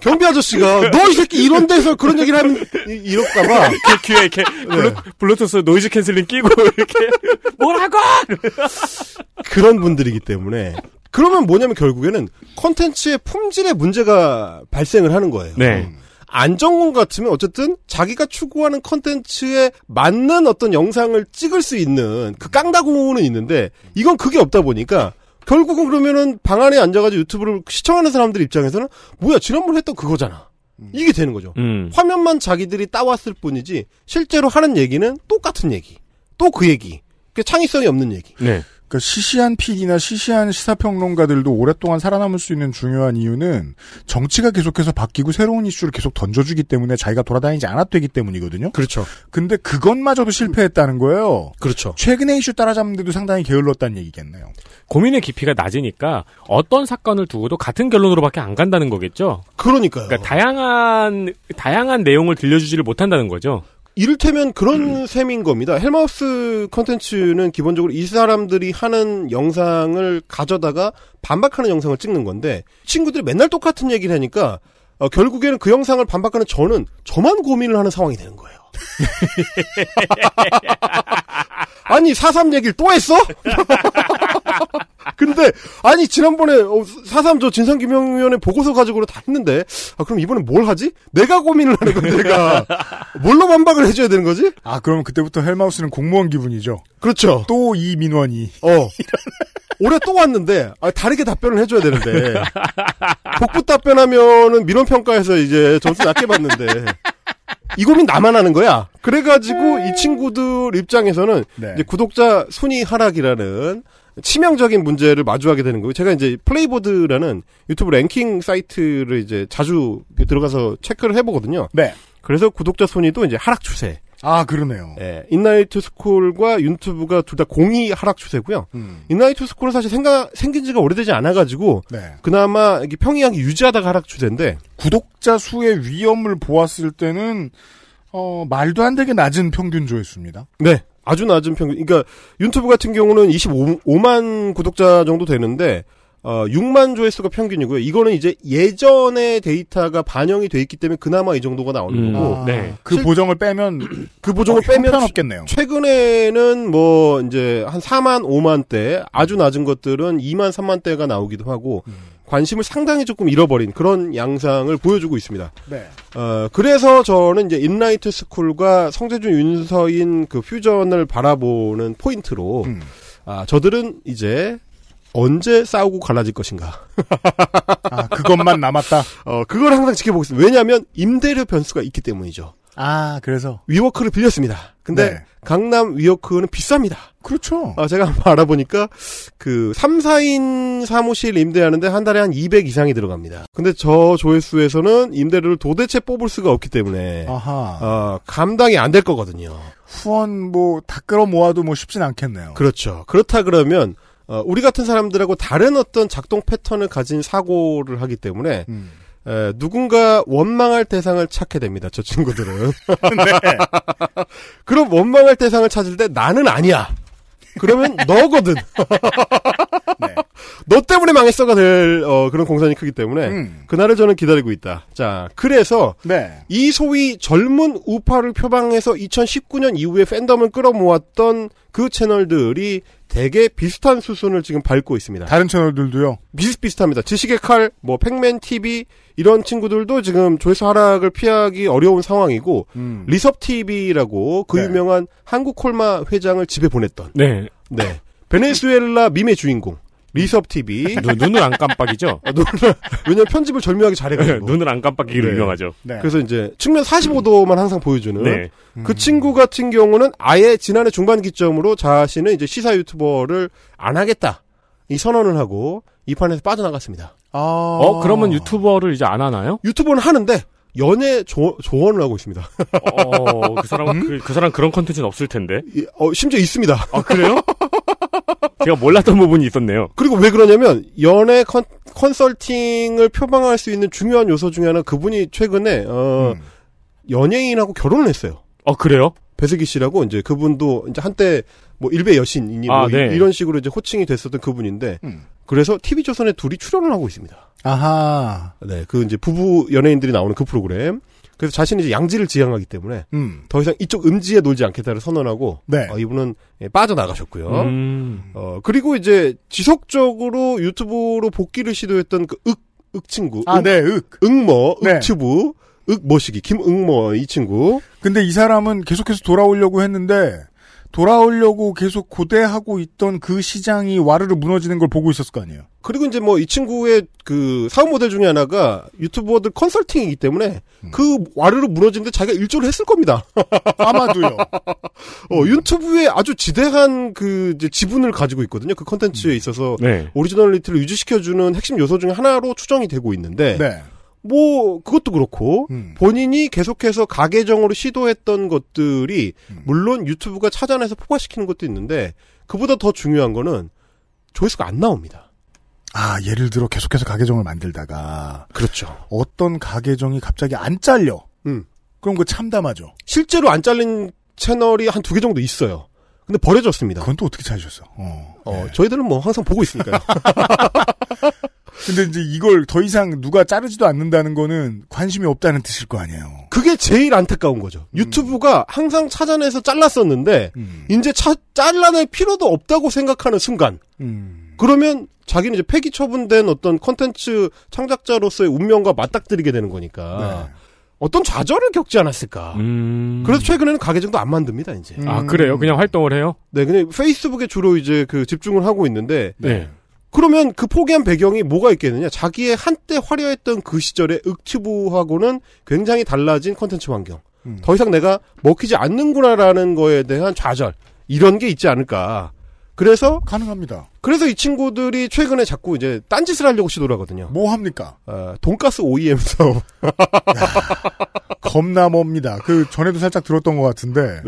경비 아저씨가, 너 이 새끼 이런 데서 그런 얘기를 하면, 이- 이럴까봐. 그 귀에 이렇게 블루, 블루투스 noise canceling 끼고 이렇게 *laughs* 뭐라고? *laughs* 그런 분 들이기 때문에. 그러면 뭐냐면 결국에는 컨텐츠의 품질에 문제가 발생을 하는 거예요. 네. 안정권 같으면 어쨌든 자기가 추구하는 컨텐츠에 맞는 어떤 영상을 찍을 수 있는 그 깡다구는 있는데 이건 그게 없다 보니까 결국은 그러면은 방 안에 앉아가지고 유튜브를 시청하는 사람들 입장에서는 뭐야 지난번에 했던 그거잖아. 이게 되는 거죠. 음. 화면만 자기들이 따왔을 뿐이지 실제로 하는 얘기는 똑같은 얘기. 또 그 얘기. 그 창의성이 없는 얘기. 네. 그러니까 시시한 PD나 시시한 시사평론가들도 오랫동안 살아남을 수 있는 중요한 이유는 정치가 계속해서 바뀌고 새로운 이슈를 계속 던져주기 때문에 자기가 돌아다니지 않아도 되기 때문이거든요. 그렇죠. 근데 그것마저도 실패했다는 거예요. 그렇죠. 최근의 이슈 따라잡는데도 상당히 게을렀다는 얘기겠네요. 고민의 깊이가 낮으니까 어떤 사건을 두고도 같은 결론으로밖에 안 간다는 거겠죠. 그러니까요. 그러니까 다양한 다양한 내용을 들려주지를 못한다는 거죠. 이를테면 그런 셈인 겁니다. 헬마우스 컨텐츠는 기본적으로 이 사람들이 하는 영상을 가져다가 반박하는 영상을 찍는 건데 친구들이 맨날 똑같은 얘기를 하니까 어, 결국에는 그 영상을 반박하는 저는 저만 고민을 하는 상황이 되는 거예요. *laughs* 아니 사삼 얘기를 또 했어? *laughs* 근데 아니 지난번에 사삼 저 진상규명위원회 보고서 가지고 다 했는데 아 그럼 이번엔 뭘 하지? 내가 고민을 하는 건데 내가 뭘로 반박을 해줘야 되는 거지? 아, 그럼 그때부터 헬마우스는 공무원 기분이죠. 그렇죠. 또 이 민원이. 어. 올해 또 왔는데 아, 다르게 답변을 해줘야 되는데 복부 답변하면은 민원 평가에서 이제 점수 낮게 받는데 이 고민 나만 하는 거야. 그래가지고 이 친구들 입장에서는 네. 이제 구독자 순위 하락이라는 치명적인 문제를 마주하게 되는 거예요. 제가 이제 플레이보드라는 유튜브 랭킹 사이트를 이제 자주 들어가서 체크를 해보거든요. 네. 그래서 구독자 순위도 이제 하락 추세. 아, 그러네요. 예, 인라이트 스쿨과 윾튜브가 둘 다 공히 하락 추세고요. 음. 인라이트 스쿨은 사실 생각, 생긴 지가 오래되지 않아가지고, 네. 그나마 이게 평이하게 유지하다가 하락 추세인데, 구독자 수의 위험을 보았을 때는 어, 말도 안 되게 낮은 평균 조회수입니다. 네. 아주 낮은 평균. 그러니까 유튜브 같은 경우는 25만 구독자 정도 되는데 어 6만 조회수가 평균이고요. 이거는 이제 예전의 데이터가 반영이 돼 있기 때문에 그나마 이 정도가 나오는 음, 거고. 네. 그 실- 보정을 빼면 *clears throat* 그 보정을 어, 빼면 형편없겠네요. 최근에는 뭐 이제 한 4만 5만 대 아주 낮은 것들은 2만 3만 대가 나오기도 하고 음. 관심을 상당히 조금 잃어버린 그런 양상을 보여주고 있습니다. 네. 어, 그래서 저는 이제 인라이트 스쿨과 성제준 윤서인 그 퓨전을 바라보는 포인트로, 음. 아, 저들은 이제 언제 싸우고 갈라질 것인가. *laughs* 아, 그것만 남았다. 어, 그걸 항상 지켜보고 있습니다. 왜냐하면 임대료 변수가 있기 때문이죠. 아, 그래서. 위워크를 빌렸습니다. 근데 네. 강남 위워크는 비쌉니다. 그렇죠. 아, 제가 한번 알아보니까 그 3, 4인 사무실 임대하는데 한 달에 한 200 이상이 들어갑니다. 근데 저 조회수에서는 임대료를 도대체 뽑을 수가 없기 때문에 아하. 어, 감당이 안 될 거거든요. 후원 뭐 다 끌어 모아도 뭐 쉽진 않겠네요. 그렇죠. 그렇다 그러면 어, 우리 같은 사람들하고 다른 어떤 작동 패턴을 가진 사고를 하기 때문에 음. 에, 누군가 원망할 대상을 찾게 됩니다. 저 친구들은. *laughs* 그럼 원망할 대상을 찾을 때 나는 아니야. 그러면 너거든. *laughs* 너 때문에 망했어가 될 어, 그런 공산이 크기 때문에 음. 그날을 저는 기다리고 있다. 자, 그래서 네. 이 소위 젊은 우파를 표방해서 2019년 이후에 팬덤을 끌어모았던 그 채널들이 대개 비슷한 수순을 지금 밟고 있습니다. 다른 채널들도요. 비슷비슷합니다. 지식의 칼, 뭐 팩맨 TV 이런 친구들도 지금 조회수 하락을 피하기 어려운 상황이고 음. 리섭 TV라고 그 네. 유명한 한국 콜마 회장을 집에 보냈던 네. 네 베네수엘라 밈의 주인공 리섭 TV 눈, 눈을 안 깜빡이죠? 아, *laughs* 눈을 왜냐면 편집을 절묘하게 잘해가지고 눈을 안 깜빡이기로 네. 유명하죠. 네. 그래서 이제 측면 45도만 항상 보여주는 네. 그 친구 같은 경우는 아예 지난해 중반 기점으로 자신은 이제 시사 유튜버를 안 하겠다 이 선언을 하고 이 판에서 빠져나갔습니다. 아. 어, 그러면 유튜버를 이제 안 하나요? 유튜버는 하는데 연애 조, 조언을 하고 있습니다. 어, 그 사람, 그, 그 사람 그런 컨텐츠는 없을 텐데. 이- 어, 심지어 있습니다. 아, 그래요? *laughs* *laughs* 제가 몰랐던 부분이 있었네요. 그리고 왜 그러냐면 연애 컨, 컨설팅을 표방할 수 있는 중요한 요소 중에 하나 그분이 최근에 어, 음. 연예인하고 결혼을 했어요. 어, 그래요? 배슬기 씨라고 이제 그분도 이제 한때 뭐 일베 여신이니 아, 뭐 네. 이, 런 식으로 이제 호칭이 됐었던 그분인데 음. 그래서 TV 조선에 둘이 출연을 하고 있습니다. 아하. 네, 그 이제 부부 연예인들이 나오는 그 프로그램. 그래서 자신이 이제 양지를 지향하기 때문에 음. 더 이상 이쪽 음지에 놀지 않겠다를 선언하고 네. 어, 이분은 예, 빠져나가셨고요. 음. 어, 그리고 이제 지속적으로 유튜브로 복귀를 시도했던 그 윽, 윾 친구. 아, 윾, 네, 윾. 윾머, 네. 윾튜브, 윾머시기, 김윾머 이 친구. 근데 이 사람은 계속해서 돌아오려고 했는데 돌아오려고 계속 고대하고 있던 그 시장이 와르르 무너지는 걸 보고 있었을 거 아니에요. 그리고 이제 뭐 이 친구의 그 사업 모델 중에 하나가 유튜버들 컨설팅이기 때문에 음. 그 와르르 무너지는데 자기가 일조를 했을 겁니다. *laughs* 아마도요. *laughs* 어, 윾튜브에 아주 지대한 그 지분을 가지고 있거든요. 그 컨텐츠에 음. 있어서 네. originality를 유지시켜주는 핵심 요소 중에 하나로 추정이 되고 있는데 네. 뭐 그것도 그렇고 음. 본인이 계속해서 가계정으로 시도했던 것들이 음. 물론 유튜브가 찾아내서 포괄시키는 것도 있는데 그보다 더 중요한 거는 조회수가 안 나옵니다. 아, 예를 들어 계속해서 가계정을 만들다가 그렇죠. 어떤 가계정이 갑자기 안 잘려. 음. 그럼 그거 참담하죠. 실제로 안 잘린 채널이 한 두 개 정도 있어요. 근데 버려졌습니다. 그건 또 어떻게 찾으셨어? 어. 어, 네. 저희들은 뭐 항상 보고 있으니까요. *laughs* 근데 이제 이걸 더 이상 누가 자르지도 않는다는 거는 관심이 없다는 뜻일 거 아니에요. 그게 제일 안타까운 거죠. 유튜브가 항상 찾아내서 잘랐었는데 음. 이제 차, 잘라낼 필요도 없다고 생각하는 순간 음. 그러면 자기는 이제 폐기 처분된 어떤 컨텐츠 창작자로서의 운명과 맞닥뜨리게 되는 거니까 네. 어떤 좌절을 겪지 않았을까. 음. 그래서 최근에는 가계정도 안 만듭니다, 이제. 음. 아, 그래요? 그냥 활동을 해요? 네, 그냥 페이스북에 주로 이제 그 집중을 하고 있는데 네. 그러면 그 포기한 배경이 뭐가 있겠느냐? 자기의 한때 화려했던 그 시절의 윽튜브하고는 굉장히 달라진 컨텐츠 환경. 음. 더 이상 내가 먹히지 않는구나라는 거에 대한 좌절. 이런 게 있지 않을까. 그래서 가능합니다. 그래서 이 친구들이 최근에 자꾸 이제 딴짓을 하려고 시도를 하거든요. 뭐 합니까? 어, 돈가스 OEM 사업. *laughs* 겁나 멉니다. 그 전에도 살짝 들었던 것 같은데.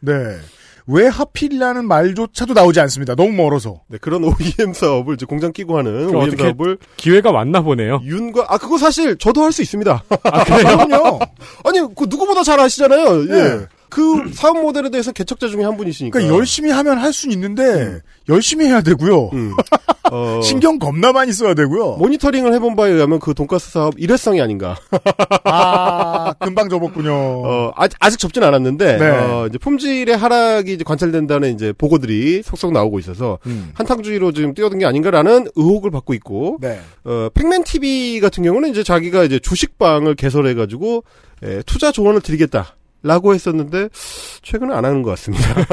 네. 왜 하필이라는 말조차도 나오지 않습니다. 너무 멀어서. 네, 그런 OEM 사업을 이제 공장 끼고 하는 OEM 어떻게 사업을 기회가 왔나 보네요. 윤과 아 그거 사실 저도 할 수 있습니다. 아, 그래요? *laughs* 아니 그 누구보다 잘 아시잖아요. 네. 예. 그 사업 모델에 대해서 개척자 중에 한 분이시니까. 그러니까 열심히 하면 할 수는 있는데 열심히 해야 되고요. *laughs* 어, 신경 겁나 많이 써야 되고요. 모니터링을 해본 바에 의하면 그 돈가스 사업 일회성이 아닌가. *laughs* 아 금방 접었군요. 어, 아직, 아직 접진 않았는데, 네. 어, 이제 품질의 하락이 이제 관찰된다는 이제 보고들이 속속 나오고 있어서, 음. 한탕주의로 지금 뛰어든 게 아닌가라는 의혹을 받고 있고, 네. 어, 팩맨 TV 같은 경우는 이제 자기가 이제 주식방을 개설해가지고, 에, 투자 조언을 드리겠다. 라고 했었는데, 최근에 안 하는 것 같습니다. *laughs*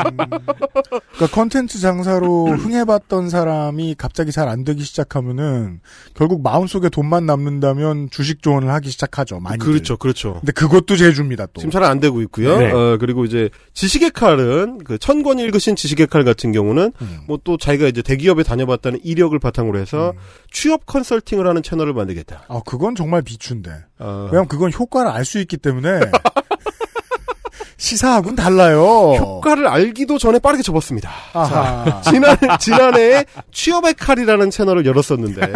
그러니까 컨텐츠 장사로 흥해봤던 사람이 갑자기 잘 안 되기 시작하면은 결국 마음속에 돈만 남는다면 주식 조언을 하기 시작하죠. 많이. 그렇죠, 그렇죠. 근데 그것도 제주입니다. 또. 지금 잘 안 되고 있고요. 네. 어, 그리고 이제 지식의 칼은 그 천 권 읽으신 지식의 칼 같은 경우는 음. 뭐또 자기가 이제 대기업에 다녀봤다는 이력을 바탕으로 해서 취업 컨설팅을 하는 채널을 만들겠다. 아 그건 정말 비추인데. 어, 왜냐면 그건 효과를 알 수 있기 때문에 *laughs* 시사하고는 달라요. 효과를 알기도 전에 빠르게 접었습니다. 자, 지난 지난해 취업의 칼이라는 채널을 열었었는데 *laughs*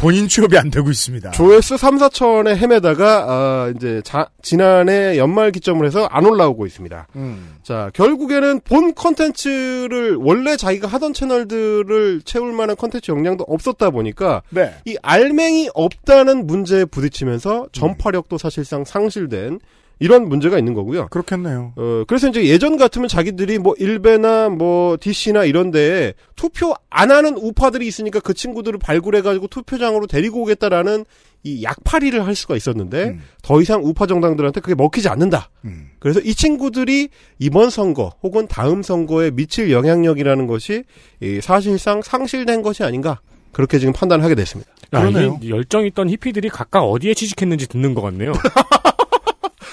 본인 취업이 안 되고 있습니다. 조회수 3, 4천에 헤매다가 아, 이제 자- 지난해 연말 기점을 해서 안 올라오고 있습니다. 음. 자, 결국에는 본 컨텐츠를 원래 자기가 하던 채널들을 채울 만한 컨텐츠 역량도 없었다 보니까 네. 이 알맹이 없다는 문제에 부딪히면서 전파력도 사실상 상실된 이런 문제가 있는 거고요. 그렇겠네요. 어, 그래서 이제 예전 같으면 자기들이 뭐 일베나 뭐 DC나 이런 데에 투표 안 하는 우파들이 있으니까 그 친구들을 발굴해가지고 투표장으로 데리고 오겠다라는 이 약팔이를 할 수가 있었는데 음. 더 이상 우파 정당들한테 그게 먹히지 않는다. 음. 그래서 이 친구들이 이번 선거 혹은 다음 선거에 미칠 영향력이라는 것이 이 사실상 상실된 것이 아닌가 그렇게 지금 판단을 하게 됐습니다. 야, 그러네요. 이 열정 있던 히피들이 각각 어디에 취직했는지 듣는 것 같네요. *laughs*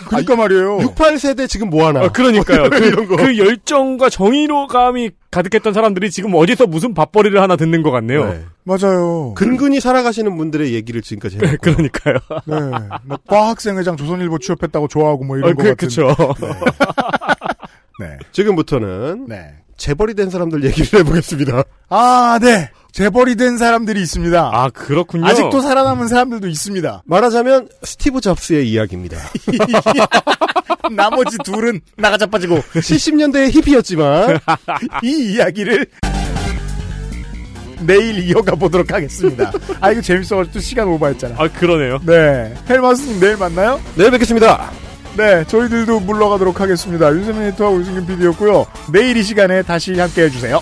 그러니까 말이에요. 68세대 지금 뭐 하나? 아, 그러니까요. *laughs* 그. 그 열정과 정의로감이 가득했던 사람들이 지금 어디서 무슨 밥벌이를 하나 듣는 것 같네요. 네. 맞아요. 근근히 살아가시는 분들의 얘기를 지금까지 *laughs* 네, 해봤고요. 그러니까요. 네. 뭐 과학생회장 조선일보 취업했다고 좋아하고 뭐 이런 어, 거 그, 같은. 그쵸. 네. 지금부터는 네. 재벌이 된 사람들 얘기를 해보겠습니다. 아, 네. 재벌이 된 사람들이 있습니다. 아, 그렇군요. 아직도 살아남은 사람들도 있습니다. 말하자면 스티브 잡스의 이야기입니다. *laughs* *laughs* 나머지 둘은 나가 자빠지고 70년대의 히피였지만 *laughs* 이 이야기를 내일 이어가 보도록 하겠습니다. 아 이거 재밌어가지고 또 시간 오버했잖아. 아, 그러네요. 네, 헬마스님 내일 만나요? 내일 뵙겠습니다. 네, 저희들도 물러가도록 하겠습니다. 윤세민 에디터와 우승균 PD였고요. 내일 이 시간에 다시 함께 해주세요.